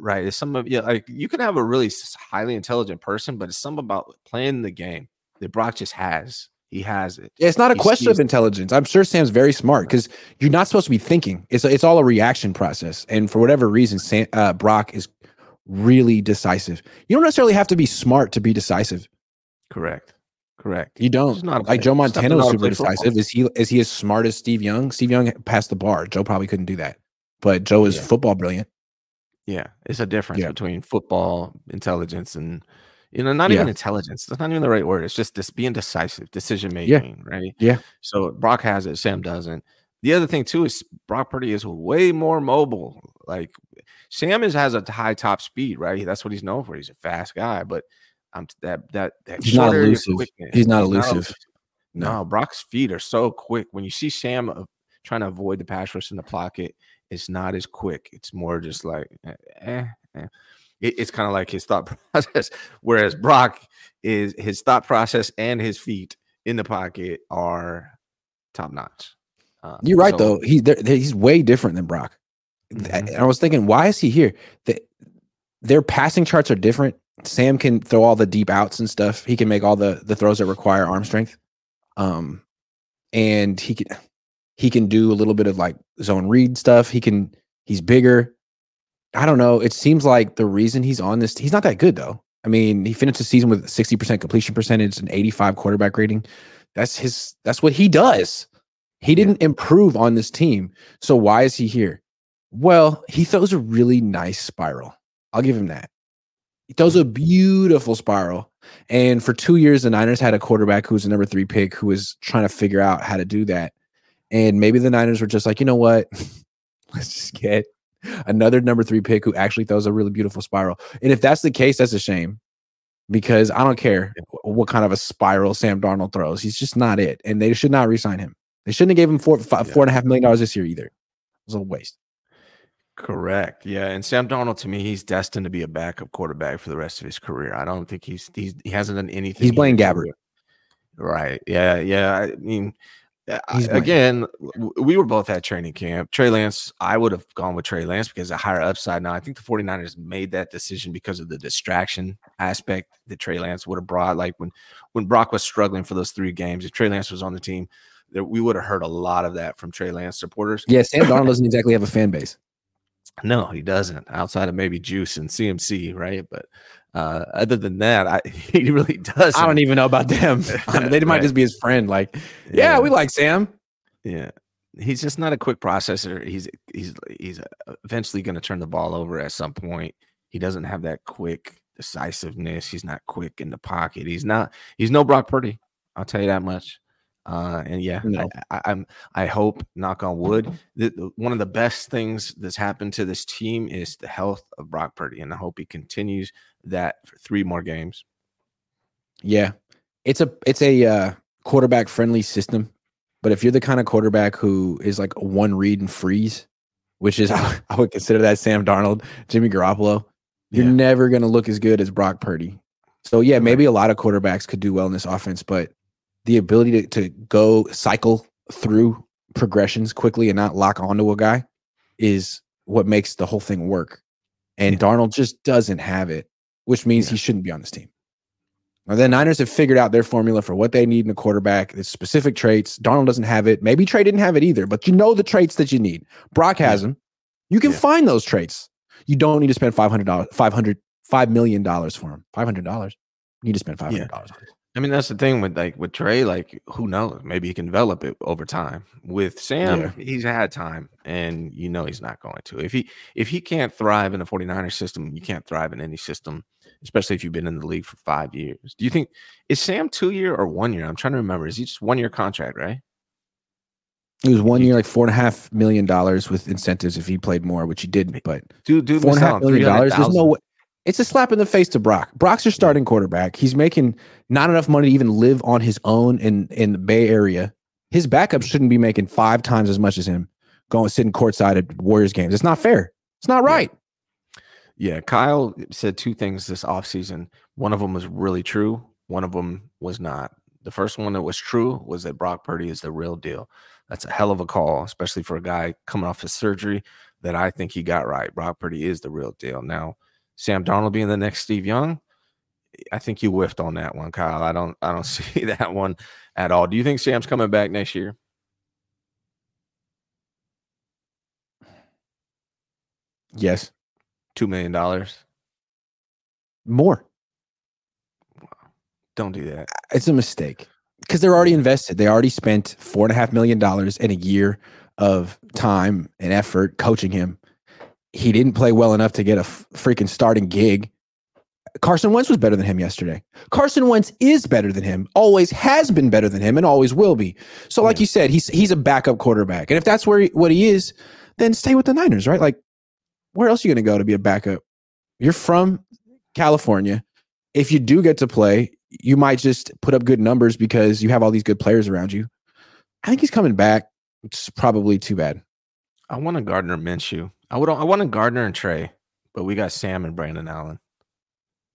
right? It's some of, yeah, like you can have a really highly intelligent person, but it's some about playing the game that Brock just has. He has it. Yeah, it's not a question of intelligence. I'm sure Sam's very smart because you're not supposed to be thinking. It's it's all a reaction process, and for whatever reason, Sam, uh, Brock is really decisive. You don't necessarily have to be smart to be decisive. Correct. Correct. You don't. Not like Joe Montana was super decisive. Is he is he as smart as Steve Young? Steve Young passed the bar. Joe probably couldn't do that, but Joe is Yeah. football brilliant. Yeah, it's a difference Yeah. between football intelligence and you know, not Yeah. even intelligence. That's not even the right word. It's just this being decisive, decision making, right? Yeah. So Brock has it, Sam doesn't. The other thing too is Brock Purdy is way more mobile. Like Sam is has a high top speed, right? That's what he's known for. He's a fast guy, but um, that that that He's not elusive. He's not elusive. No. No. Brock's feet are so quick. When you see Sam uh, trying to avoid the pass rush in the pocket, it's not as quick. It's more just like, eh, eh, eh. It- it's kind of like his thought process. Whereas Brock is his thought process and his feet in the pocket are top notch. Uh, You're right so- though. He's he's way different than Brock. I- Mhm. I was thinking, why is he here? The, their passing charts are different. Sam can throw all the deep outs and stuff. He can make all the the throws that require arm strength. Um, and he can he can do a little bit of like zone read stuff. He can he's bigger. I don't know. It seems like the reason he's on this, he's not that good though. I mean, he finished the season with 60% completion percentage and 85 quarterback rating. That's his that's what he does. He didn't improve on this team. So why is he here? Well, he throws a really nice spiral. I'll give him that. He throws a mm. beautiful spiral. And for two years, the Niners had a quarterback who was a number three pick who was trying to figure out how to do that. And maybe the Niners were just like, you know what? Let's just get another number three pick who actually throws a really beautiful spiral. And if that's the case, that's a shame because I don't care what kind of a spiral Sam Darnold throws. He's just not it. And they should not re-sign him. They shouldn't have gave him four, five, Yeah. four and a half million dollars this year either. It was a waste. Correct. Yeah, and Sam Darnold to me, he's destined to be a backup quarterback for the rest of his career. I don't think he's he's he hasn't done anything. He's Blaine to- Gabbert. Right. Yeah. Yeah. I mean, uh, I- again, we were both at training camp. Trey Lance, I would have gone with Trey Lance because a higher upside. Now, I think the 49ers made that decision because of the distraction aspect that Trey Lance would have brought. Like when when Brock was struggling for those three games, if Trey Lance was on the team, there, we would have heard a lot of that from Trey Lance supporters. Yeah, Sam Darnold doesn't exactly have a fan base. No, he doesn't. Outside of maybe Juice and CMC, right? But uh, other than that, I, he really does. I don't even know about them. they might Right. just be his friend. Like, yeah, we like Sam. yeah. He's just not a quick processor. He's he's he's uh, eventually going to turn the ball over at some point. He doesn't have that quick decisiveness. He's not quick in the pocket. He's not. He's no Brock Purdy. I'll tell you that much. Uh, and yeah, No. I, I, I'm. I hope, knock on wood, that one of the best things that's happened to this team is the health of Brock Purdy, and I hope he continues that for three more games. Yeah, it's a it's a uh, quarterback friendly system. But if you're the kind of quarterback who is like one read and freeze, which is I would consider that Sam Darnold, Jimmy Garoppolo, you're Yeah. never going to look as good as Brock Purdy. So yeah, maybe a lot of quarterbacks could do well in this offense, but the ability to, to go cycle through progressions quickly and not lock onto a guy is what makes the whole thing work. And Yeah. Darnold just doesn't have it, which means he shouldn't be on this team. Now, the Niners have figured out their formula for what they need in a quarterback. It's specific traits. Darnold doesn't have it. Maybe Trey didn't have it either, but you know the traits that you need. Brock has them. You can Yeah. find those traits. You don't need to spend five hundred dollars, five hundred, five million dollars for him. Five hundred dollars. You need to spend five hundred dollars. I mean, that's the thing with like with Trey, like who knows? Maybe he can develop it over time. With Sam, Yeah. he's had time and you know he's not going to. If he if he can't thrive in the 49ers system, you can't thrive in any system, especially if you've been in the league for five years. Do you think is Sam two year or one year? I'm trying to remember. Is he just one year contract, right? It was one year, like four and a half million dollars with incentives if he played more, which he didn't. But Dude, dude, four and a half on dollars. There's no way. It's a slap in the face to Brock. Brock's your starting quarterback. He's making not enough money to even live on his own in in the Bay Area. His backup shouldn't be making five times as much as him. going sitting courtside at Warriors games. It's not fair. It's not right. Yeah, Kyle said two things this offseason. One of them was really true, one of them was not. The first one that was true was that Brock Purdy is the real deal. That's a hell of a call, especially for a guy coming off his surgery that I think he got right. Brock Purdy is the real deal. Now, Sam Darnold being the next Steve Young, I think you whiffed on that one, Kyle. I don't I don't see that one at all. Do you think Sam's coming back next year? Yes. Two million dollars. More. Don't do that. It's a mistake because they're already invested. They already spent four and a half million dollars in a year of time and effort coaching him. He didn't play well enough to get a f- freaking starting gig. Carson Wentz was better than him yesterday. Carson Wentz is better than him, always has been better than him, and always will be. So, like Yeah. you said, he's he's a backup quarterback, and if that's where he, what he is, then stay with the Niners, right? Like, where else are you going to go to be a backup? You're from California. If you do get to play, you might just put up good numbers because you have all these good players around you. I think he's coming back. It's probably too bad. I want a Gardner Minshew. I would. I want a Gardner and Trey, but we got Sam and Brandon Allen.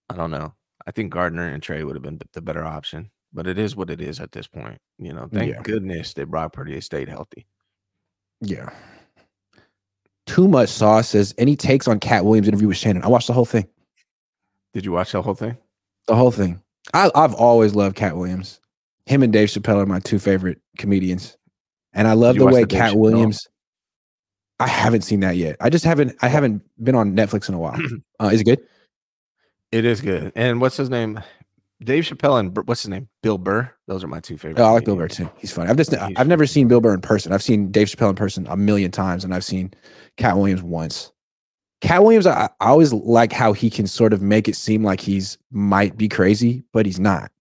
I don't know. I think Gardner and Trey would have been the better option, but it is what it is at this point. You know, thank Yeah. goodness that Brock Purdy stayed healthy. Yeah. Too much sauce says any takes on Katt Williams interview with Shannon. I watched the whole thing. Did you watch the whole thing? The whole thing. I, I've always loved Katt Williams. Him and Dave Chappelle are my two favorite comedians. And I love the way the Katt Chappelle? Williams. I haven't seen that yet. I just haven't. I haven't been on Netflix in a while. Uh, is it good? It is good. And what's his name? Dave Chappelle and what's his name? Bill Burr. Those are my two favorites. Oh, I like Bill Burr too. He's funny. I've just I've never seen Bill Burr in person. I've seen Dave Chappelle in person a million times, and I've seen Katt Williams once. Katt Williams, I, I always like how he can sort of make it seem like he's might be crazy, but he's not.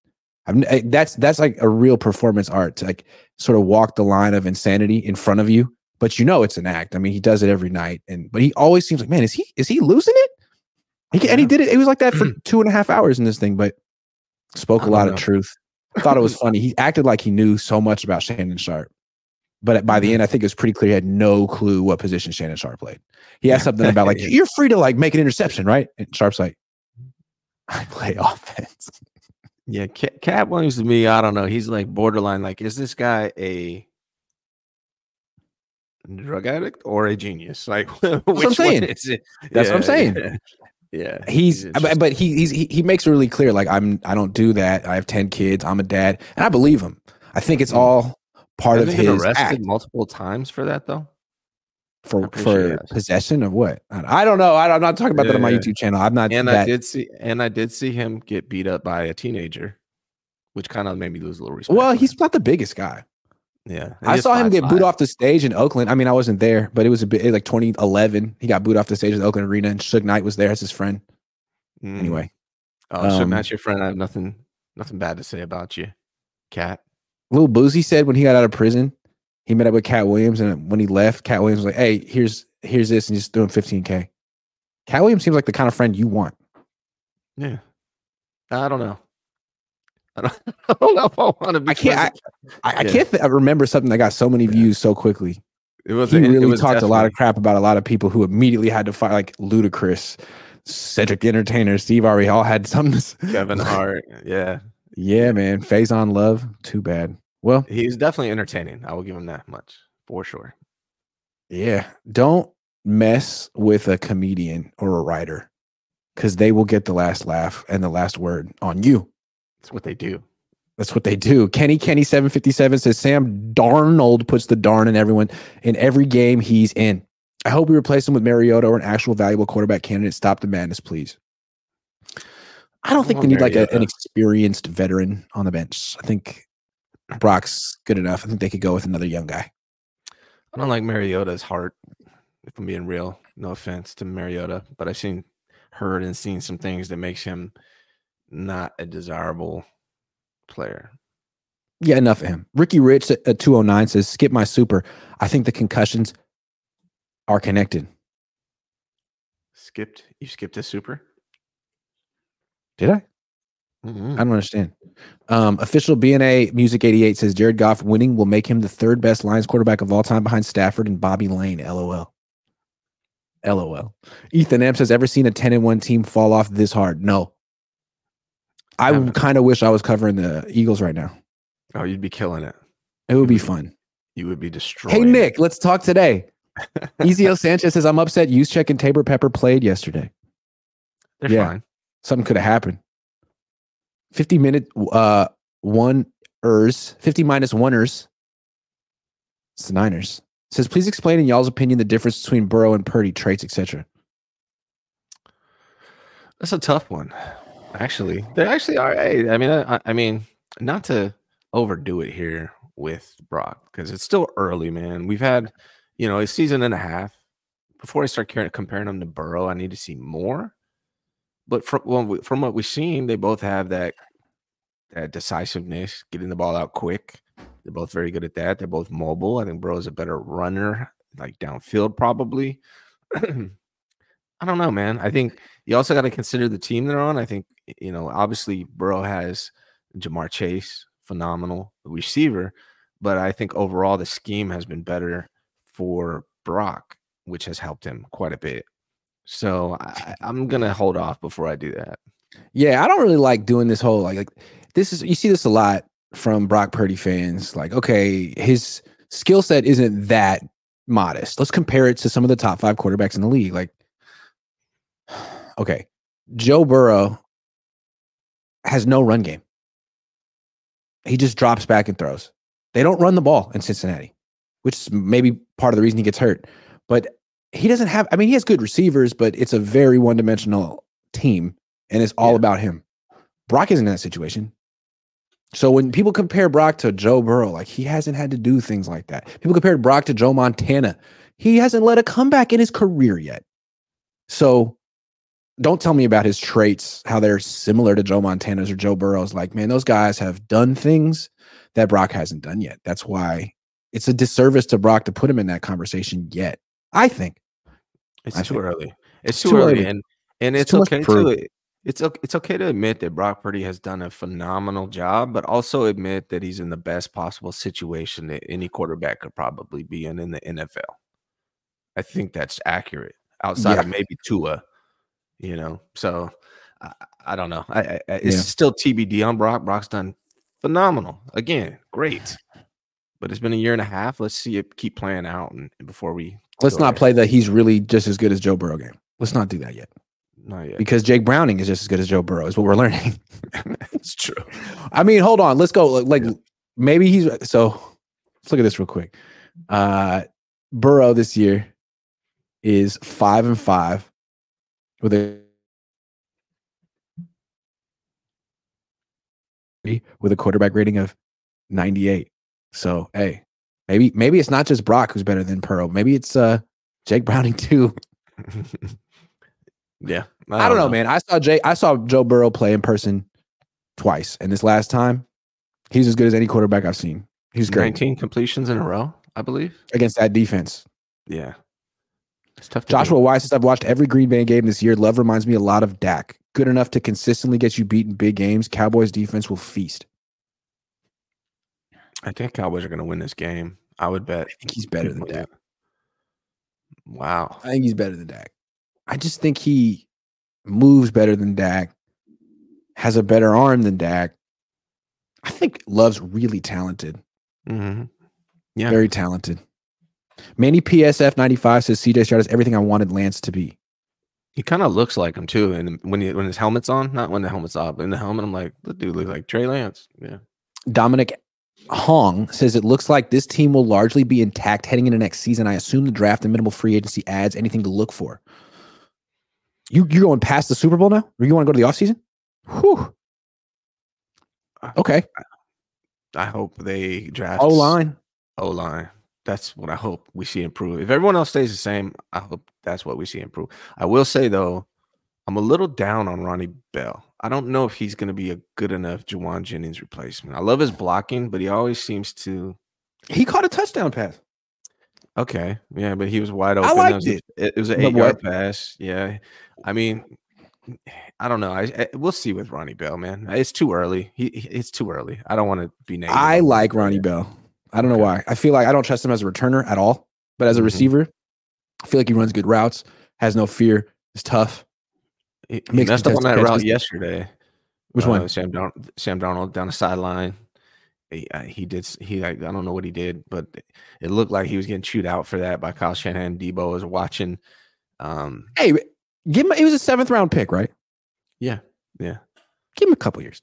I've, n- eh, that's that's like a real performance art to like sort of walk the line of insanity in front of you, but you know it's an act. I mean, he does it every night, and but he always seems like, man, is he is he losing it? He, can- And he did it. It was like that for two and a half hours in this thing, but spoke a lot don't of truth. I thought it was funny. He acted like he knew so much about Shannon Sharpe. But by the Mhm. end, I think it was pretty clear he had no clue what position Shannon Sharpe played. He asked something about like, you're free to like make an interception, right? And Sharpe's like, I play offense. Yeah, Katt, Katt Williams to me, I don't know. He's like borderline. Like, is this guy a drug addict or a genius? Like, which I'm one saying. That's what I'm saying. Yeah, yeah. He's but, but he he's he, he makes it really clear, like, I'm I don't do that. I have 10 kids, I'm a dad. And I believe him. I think it's Mhm. all part of Hasn't been his arrested act multiple times for that though. for I'm pretty sure he for has. possession of what? I don't know. I, I'm not talking about that on my Yeah. YouTube channel. I'm not And that I did see, and I did see him get beat up by a teenager, which kind of made me lose a little respect. well, he's him. not the biggest guy. Yeah. I saw him get booed off the stage in Oakland. I mean, I wasn't there, but it was a bit like 2011. He got booed off the stage at the Oakland Arena, and Suge Knight was there as his friend. Mm. Anyway, oh, Suge um, Knight's your friend. I have nothing, nothing bad to say about you, Katt. Little Boosie said when he got out of prison, he met up with Katt Williams, and when he left, Katt Williams was like, "Hey, here's here's this," and just threw him 15k. Katt Williams seems like the kind of friend you want. Yeah. I don't know. I don't, I don't know if I want to be. I can't. I, I, I can't th- remember something that got so many Yeah. views so quickly. it was. He really was talked a lot of crap about a lot of people who immediately had to fight, like Ludacris, Cedric Entertainer, Steve Harvey, all had something. Kevin Hart. Yeah, Yeah, man. Faizon Love. Too bad. Well, he's definitely entertaining. I will give him that much for sure. yeah. Don't mess with a comedian or a writer because they will get the last laugh and the last word on you. It's what they do. That's what they do. Kenny Kenny 757 says Sam Darnold puts the darn in everyone in every game he's in. I hope we replace him with Mariota or an actual valuable quarterback candidate. Stop the madness, please. I don't think they need like a, an experienced veteran on the bench. I think Brock's good enough. I think they could go with another young guy. I don't like Mariota's heart. If I'm being real, no offense to Mariota, but I've seen, heard, and seen some things that makes him not a desirable player. Yeah, enough of him. Ricky Rich at, at 209 says, skip my super. I think the concussions are connected. Skipped. You skipped a super. Did I? Mhm. I don't understand. Um, official BNA Music 88 says Jared Goff winning will make him the third best Lions quarterback of all time behind Stafford and Bobby Layne. LOL. LOL. Ethan M says, ever seen a 10 and 1 team fall off this hard? No. I kind of wish I was covering the Eagles right now. Oh, you'd be killing it. It would be fun. You would be destroyed. Hey, Nick, let's talk today. Ezio Sanchez says, I'm upset. Check and Tabor Pepper played yesterday. They're yeah. fine. something could have happened. 50 minute uh one ers, 50 minus one ers. It's the Niners. Says, please explain in y'all's opinion the difference between Burrow and Purdy traits, etc. That's a tough one. Actually, they actually are. Hey, I mean, I, I mean, not to overdo it here with Brock because it's still early, man. We've had, you know, a season and a half. Before I start comparing, them to Burrow, I need to see more. But from well, from what we've seen, they both have that that decisiveness, getting the ball out quick. They're both very good at that. They're both mobile. I think Burrow's a better runner, like downfield, probably. I don't know, man. I think you also got to consider the team they're on. I think you know, obviously Burrow has Ja'Marr Chase, phenomenal receiver, but I think overall the scheme has been better for Brock, which has helped him quite a bit. So I, I'm gonna hold off before I do that. Yeah, I don't really like doing this whole like, like this is you see this a lot from Brock Purdy fans. Like, okay, his skill set isn't that modest. Let's compare it to some of the top five quarterbacks in the league. Like, okay, Joe Burrow has no run game. He just drops back and throws. They don't run the ball in Cincinnati, which is maybe part of the reason he gets hurt. But he doesn't have, I mean, he has good receivers, but it's a very one dimensional team and it's all Yeah. about him. Brock isn't in that situation. So when people compare Brock to Joe Burrow, like he hasn't had to do things like that. People compare Brock to Joe Montana. He hasn't led a comeback in his career yet. So don't tell me about his traits, how they're similar to Joe Montana's or Joe Burrow's. Like, man, those guys have done things that Brock hasn't done yet. That's why it's a disservice to Brock to put him in that conversation yet. I think. It's I too think- early. It's too too early, early. and and It's it's, okay to it's it's okay to admit that Brock Purdy has done a phenomenal job, but also admit that he's in the best possible situation that any quarterback could probably be in in the NFL. I think that's accurate. Outside of maybe Tua, you know. So I, I don't know. I, I, it's Yeah. still TBD on Brock. Brock's done phenomenal. Again, great. But it's been a year and a half. Let's see it keep playing out, and before we Let's not there. play that he's really just as good as Joe Burrow game. Let's not do that yet. Not yet. Because Jake Browning is just as good as Joe Burrow, is what we're learning. it's true. I mean, hold on. Let's go. Like, like, Yeah. maybe he's so let's look at this real quick. Uh Burrow this year is five and five with a with a quarterback rating of 98. So hey, maybe maybe it's not just Brock who's better than Pearl. Maybe it's uh Jake Browning too. yeah, I don't know, man. I saw Jay. I saw Joe Burrow play in person twice, and this last time, he's as good as any quarterback I've seen. He's great 19 completions in a row, I believe. against that defense. Yeah, it's tough. To Joshua do. Wise says I've watched every Green Bay game this year. Love reminds me a lot of Dak. Good enough to consistently get you beat in big games. Cowboys defense will feast. I think Cowboys are going to win this game. I would bet. I think he's better than People Dak. Wow. I think he's better than Dak. I just think he moves better than Dak. Has a better arm than Dak. I think Love's really talented. hmm Yeah. Very talented. Manny PSF 95 says CJ Stroud is everything I wanted Lance to be. He kind of looks like him too. And when he, when his helmet's on, not when the helmet's off, but in the helmet, I'm like, the dude looks like Trey Lance. Yeah. Dominic Hong says it looks like this team will largely be intact heading into next season. I assume the draft and minimal free agency adds anything to look for. You you're going past the Super Bowl now? Or you want to go to the offseason? Whew. Okay. I hope they draft O line. O line. That's what I hope we see improve. If everyone else stays the same, I hope that's what we see improve. I will say though, I'm a little down on Ronnie Bell. I don't know if he's going to be a good enough Jauan Jennings replacement. I love his blocking, but he always seems to. He caught a touchdown pass. Okay, yeah, but he was wide open. I liked was it. It was an But eight yard pass. Yeah, I mean, I don't know. I, I, we'll see with Ronnie Bell, man. It's too early. He, it's too early. I don't want to be negative. I like. Ronnie Bell. I don't know why. I feel like I don't trust him as a returner at all, but as a Mhm. receiver, I feel like he runs good routes, has no fear, is tough. He, he messed up on that route yesterday. Which Uh, one? Sam Darn- Sam Darnold down the sideline. He, uh, he did. He like, I don't know what he did, but it looked like he was getting chewed out for that by Kyle Shanahan. Debo was watching. Um, Hey, give him. It was a seventh round pick, right? yeah, yeah. Give him a couple years.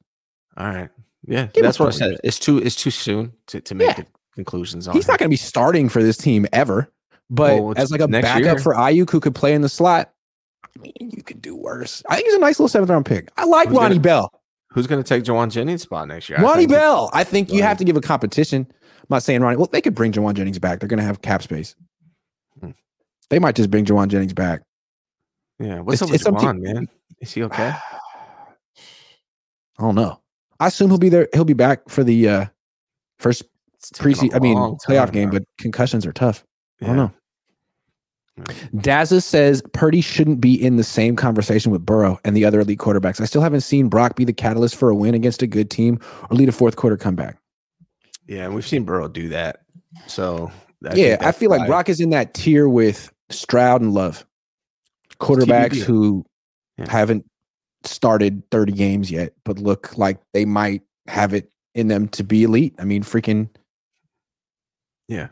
All right. Yeah, Give that's what I said. years. It's too. It's too soon to, to make Yeah. Conclusions on. He's not going to be starting for this team ever, but Well, as like a backup year. for Aiyuk who could play in the slot, I mean, you could do worse. I think he's a nice little seventh round pick. I like Who's Ronnie gonna- Bell. Who's going to take Jauan Jennings' spot next year? I Ronnie Bell. I think you have to give a competition. I'm not saying Ronnie. Well, they could bring Jauan Jennings back. They're going to have cap space. Hmm. They might just bring Jauan Jennings back. Yeah. What's It's- up with Jauan, man? Is he okay? I don't know. I assume he'll be there. He'll be back for the uh, first It's taken a preseason. I mean, playoff game, but concussions are tough. I don't Yeah. know. Dazza says Purdy shouldn't be in the same conversation with Burrow and the other elite quarterbacks. I still haven't seen Brock be the catalyst for a win against a good team or lead a fourth quarter comeback. Yeah, and we've seen Burrow do that. So I yeah, I feel like Brock is in that tier with Stroud and Love, quarterbacks who Yeah. haven't started 30 games yet, but look like they might have it in them to be elite. I mean, freaking Yeah.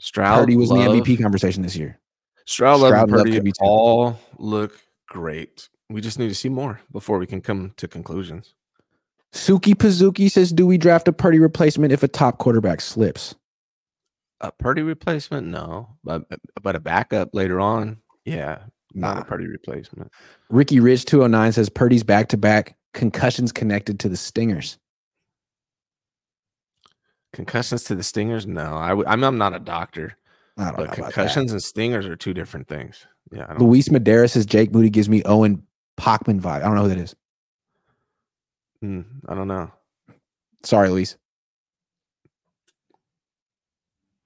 Stroud Purdy was Love, in the MVP conversation this year. Stroud, Love, Stroud, and Love Purdy could be all look great. We just need to see more before we can come to conclusions. Suki Pazuki says, "Do we draft a Purdy replacement if a top quarterback slips?" A Purdy replacement, no, but but a backup later on, yeah, not Nah. a ah. Purdy replacement. Ricky Rich 209 says Purdy's back to back concussions connected to the Stingers. Concussions to the stingers, no. I w- I'm, I'm not a doctor, I don't but know. concussions and stingers are two different things. Yeah, I don't, Luis Medeiros says Jake Moody gives me Owen Pockman vibe. I don't know who that is. mm, I don't know. Sorry, Luis.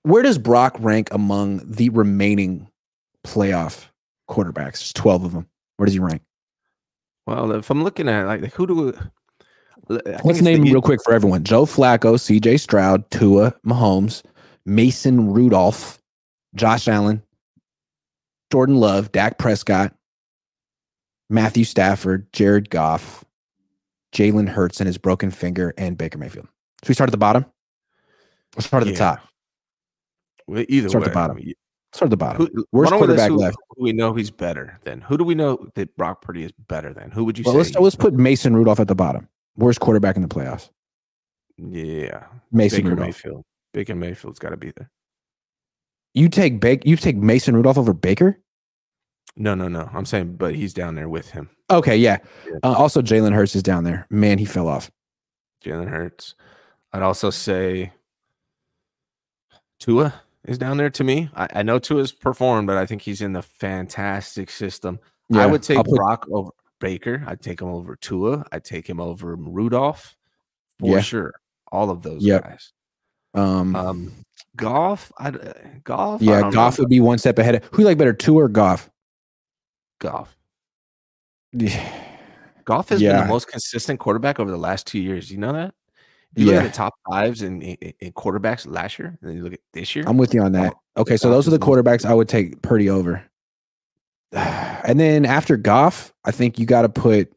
Where does Brock rank among the remaining playoff quarterbacks? There's 12 of them. Where does he rank? Well, if I'm looking at like who do we, I think Let's it's the name them E- real quick for everyone. Joe Flacco, CJ Stroud, Tua, Mahomes, Mason Rudolph, Josh Allen, Jordan Love, Dak Prescott, Matthew Stafford, Jared Goff, Jalen Hurts and his broken finger, and Baker Mayfield. So we start at the bottom. Let's start at the top. Well, Either Start way, at the bottom. y- Start at the bottom. Who, Worst we quarterback who, left. who we know he's better than? Who do we know that Brock Purdy is better than? Who would you Well, say? let's let's put Mason Rudolph at the bottom. Worst quarterback in the playoffs. yeah, Mason Baker Rudolph. Mayfield. Baker Mayfield's got to be there. You take Baker. You take Mason Rudolph over Baker. No, no, no. I'm saying, but he's down there with him. Okay, yeah. Yeah. Uh, also, Jalen Hurts is down there. Man, he fell off. Jalen Hurts. I'd also say Tua is down there to me. I, I know Tua's performed, but I think he's in the fantastic system. I would take Brock over Baker. I'd take him over Tua. I'd take him over Rudolph for Yeah. sure. All of those Yep. guys. Um, Um, Goff. I uh, Goff. Yeah, know. would be one step ahead. Of, who you like better, Tua or Goff? golf. Yeah, Goff has been the most consistent quarterback over the last two years. You know that? If you look Yeah. at the top fives in, in, in quarterbacks last year, and then you look at this year. I'm with you on that. Okay, so those are the quarterbacks I would take Purdy over. And then after Goff, I think you got to put,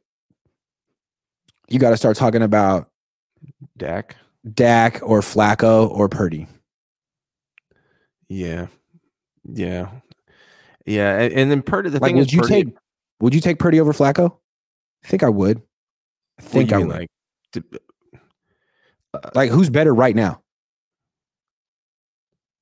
you got to start talking about Dak. Dak or Flacco or Purdy. Yeah. Yeah. Yeah. And, and then Purdy, the Like, thing would is, you Purdy, take, would you take Purdy over Flacco? I think I would. I think I would. like, to- uh, Like, who's better right now?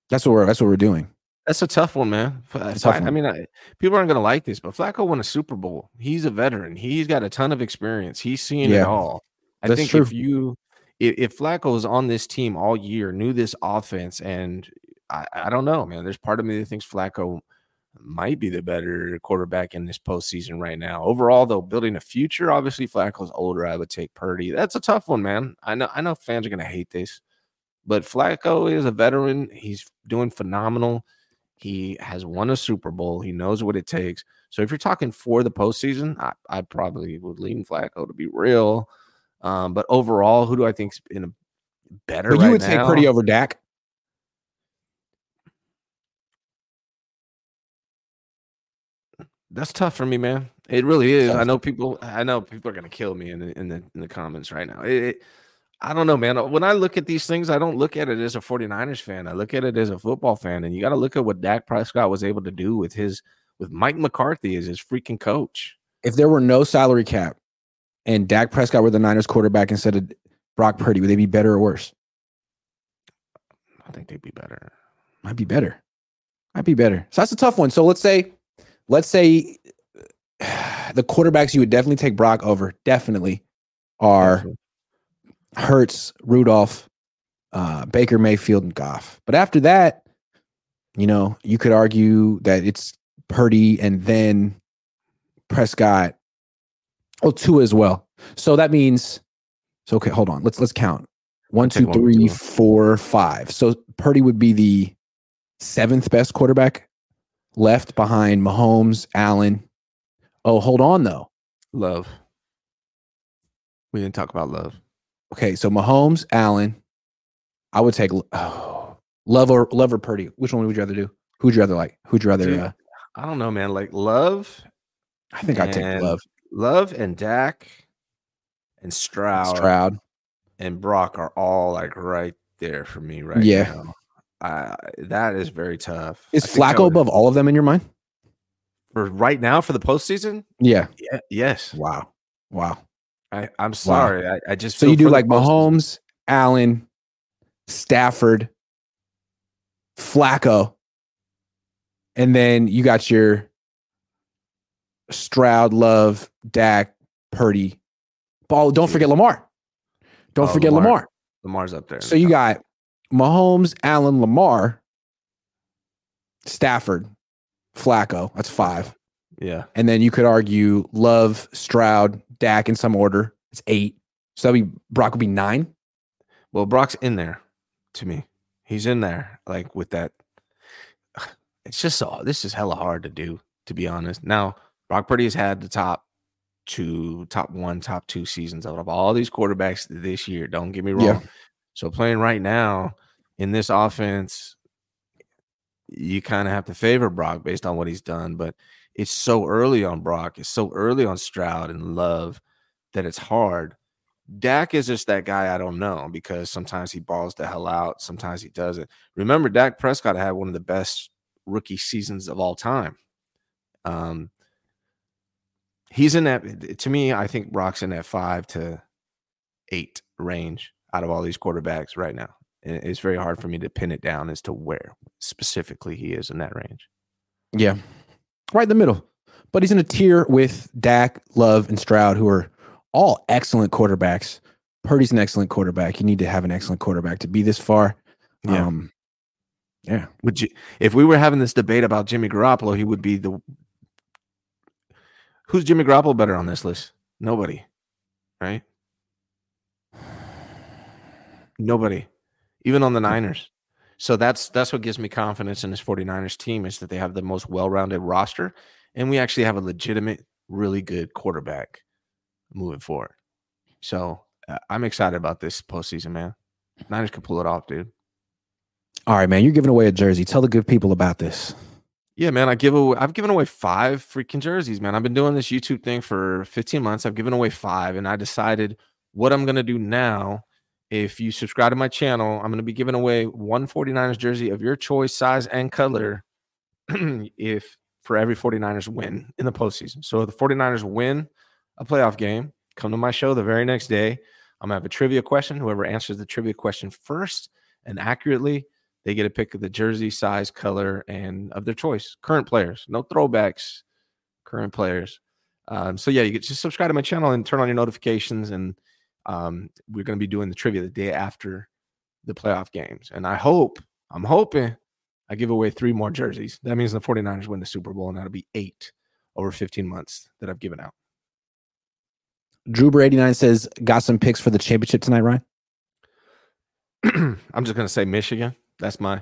That's what we're. That's what we're doing. That's a tough one, man. Tough I, I mean, I, people aren't going to like this, but Flacco won a Super Bowl. He's a veteran. He's got a ton of experience. He's seen it all. I That's think true. if you, if, if Flacco was on this team all year, knew this offense, and I, I don't know, man. There's part of me that thinks Flacco might be the better quarterback in this postseason right now. Overall, though, building a future, obviously Flacco's older. I would take Purdy. That's a tough one, man. I know. I know fans are going to hate this, but Flacco is a veteran. He's doing phenomenal. He has won a Super Bowl. He knows what it takes. So if you're talking for the postseason, I, I probably would lean Flacco to be real. Um, but overall, who do I think's in a better? But you right would now? Purdy over Dak. That's tough for me, man. It really is. I know people. I know people are gonna kill me in the in the in the comments right now. It, it- I don't know, man. When I look at these things, I don't look at it as a 49ers fan. I look at it as a football fan, and you got to look at what Dak Prescott was able to do with his with Mike McCarthy as his freaking coach. If there were no salary cap and Dak Prescott were the Niners quarterback instead of Brock Purdy, would they be better or worse? I think they'd be better. Might be better. Might be better. So that's a tough one. So let's say, let's say the quarterbacks you would definitely take Brock over, definitely are Definitely. Hurts, Rudolph, uh, Baker Mayfield, and Goff. But after that, you know, you could argue that it's Purdy and then Prescott. Oh, Tua as well. So that means so okay, hold on. Let's let's count. One, two, one, three, two. four, five. So Purdy would be the seventh best quarterback left behind Mahomes, Allen. Oh, hold on though. Love. We didn't talk about love. Okay, so Mahomes, Allen. I would take oh, Love or Love or Purdy. Which one would you rather do? Who'd you rather like? Who'd you rather? Dude, Uh, I don't know, man. Like love, I think I'd take Love. love, and Dak, and Stroud, Stroud. and Brock are all like right there for me right Yeah. now. I that is very tough. Is Flacco would- above all of them in your mind? for right now for the postseason? Yeah. Yeah, yes. Wow. Wow. I, I'm sorry. I, I just So you do like Mahomes, Allen, Stafford, Flacco, and then you got your Stroud, Love, Dak, Purdy. Ball. Don't forget Lamar. Don't Oh, forget Lamar. Lamar. Lamar's up there. So you got Mahomes, Allen, Lamar, Stafford, Flacco. That's five. Yeah. And then you could argue Love, Stroud, Dak in some order. It's eight. So that'd be Brock would be nine. Well, Brock's in there to me. He's in there, like with that. It's just so this is hella hard to do, to be honest. Now, Brock Purdy has had the top two, top one, top two seasons out of all these quarterbacks this year. Don't get me wrong. Yeah. So playing right now in this offense, you kind of have to favor Brock based on what he's done, but it's so early on Brock. It's so early on Stroud and Love that it's hard. Dak is just that guy I don't know because sometimes he balls the hell out, sometimes he doesn't. Remember, Dak Prescott had one of the best rookie seasons of all time. Um, he's in that to me. I think Brock's in that five to eight range out of all these quarterbacks right now. And it's very hard for me to pin it down as to where specifically he is in that range. Yeah. Right in the middle. But he's in a tier with Dak, Love, and Stroud, who are all excellent quarterbacks. Purdy's an excellent quarterback. You need to have an excellent quarterback to be this far. Yeah. Um, yeah. Would you, if we were having this debate about Jimmy Garoppolo, he would be the who's Jimmy Garoppolo better on this list? Nobody, right? Nobody, even on the Niners. So that's that's what gives me confidence in this 49ers team is that they have the most well-rounded roster and we actually have a legitimate, really good quarterback moving forward. So uh, I'm excited about this postseason, man. Niners could pull it off, dude. All right, man. You're giving away a jersey. Tell the good people about this. Yeah, man. I give away, I've given away five freaking jerseys, man. I've been doing this YouTube thing for 15 months. I've given away five, and I decided what I'm gonna do now. If you subscribe to my channel, I'm gonna be giving away one 49ers jersey of your choice, size, and color. if for every 49ers win in the postseason. So if the 49ers win a playoff game, come to my show the very next day. I'm gonna have a trivia question. Whoever answers the trivia question first and accurately, they get a pick of the jersey size, color, and of their choice. Current players, no throwbacks. Current players. Um, so yeah, you just subscribe to my channel and turn on your notifications, and um, we're going to be doing the trivia the day after the playoff games. And I hope, I'm hoping, I give away three more jerseys. That means the 49ers win the Super Bowl, and that'll be eight over 15 months that I've given out. Drewber89 says, got some picks for the championship tonight, Ryan? I'm just going to say Michigan. That's my.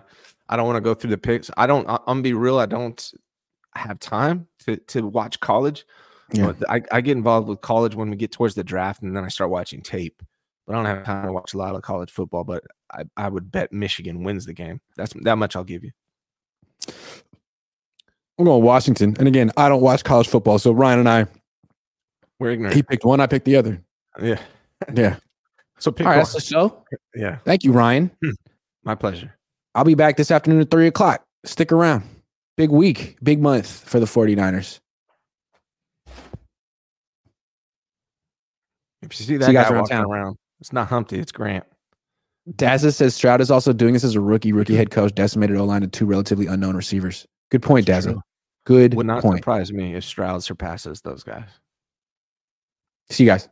I don't want to go through the picks. I don't. I'm gonna be real. I don't have time to to watch college. Yeah. But I, I get involved with college when we get towards the draft, and then I start watching tape. But I don't have time to watch a lot of college football. But I, I would bet Michigan wins the game. That's that much I'll give you. I'm going Washington. And again, I don't watch college football. So Ryan and I, We're ignorant. he picked one, I picked the other. yeah. Yeah. So pick All right, that's the show. Yeah. Thank you, Ryan. Hmm. My pleasure. I'll be back this afternoon at three o'clock. Stick around. Big week, big month for the 49ers. If you see that you guys guy around walking town. around, it's not Humpty, it's Grant. Dazza says Stroud is also doing this as a rookie. Rookie head coach decimated O line to two relatively unknown receivers. Good point, Dazza. Good Would not point. surprise me if Stroud surpasses those guys. See you guys.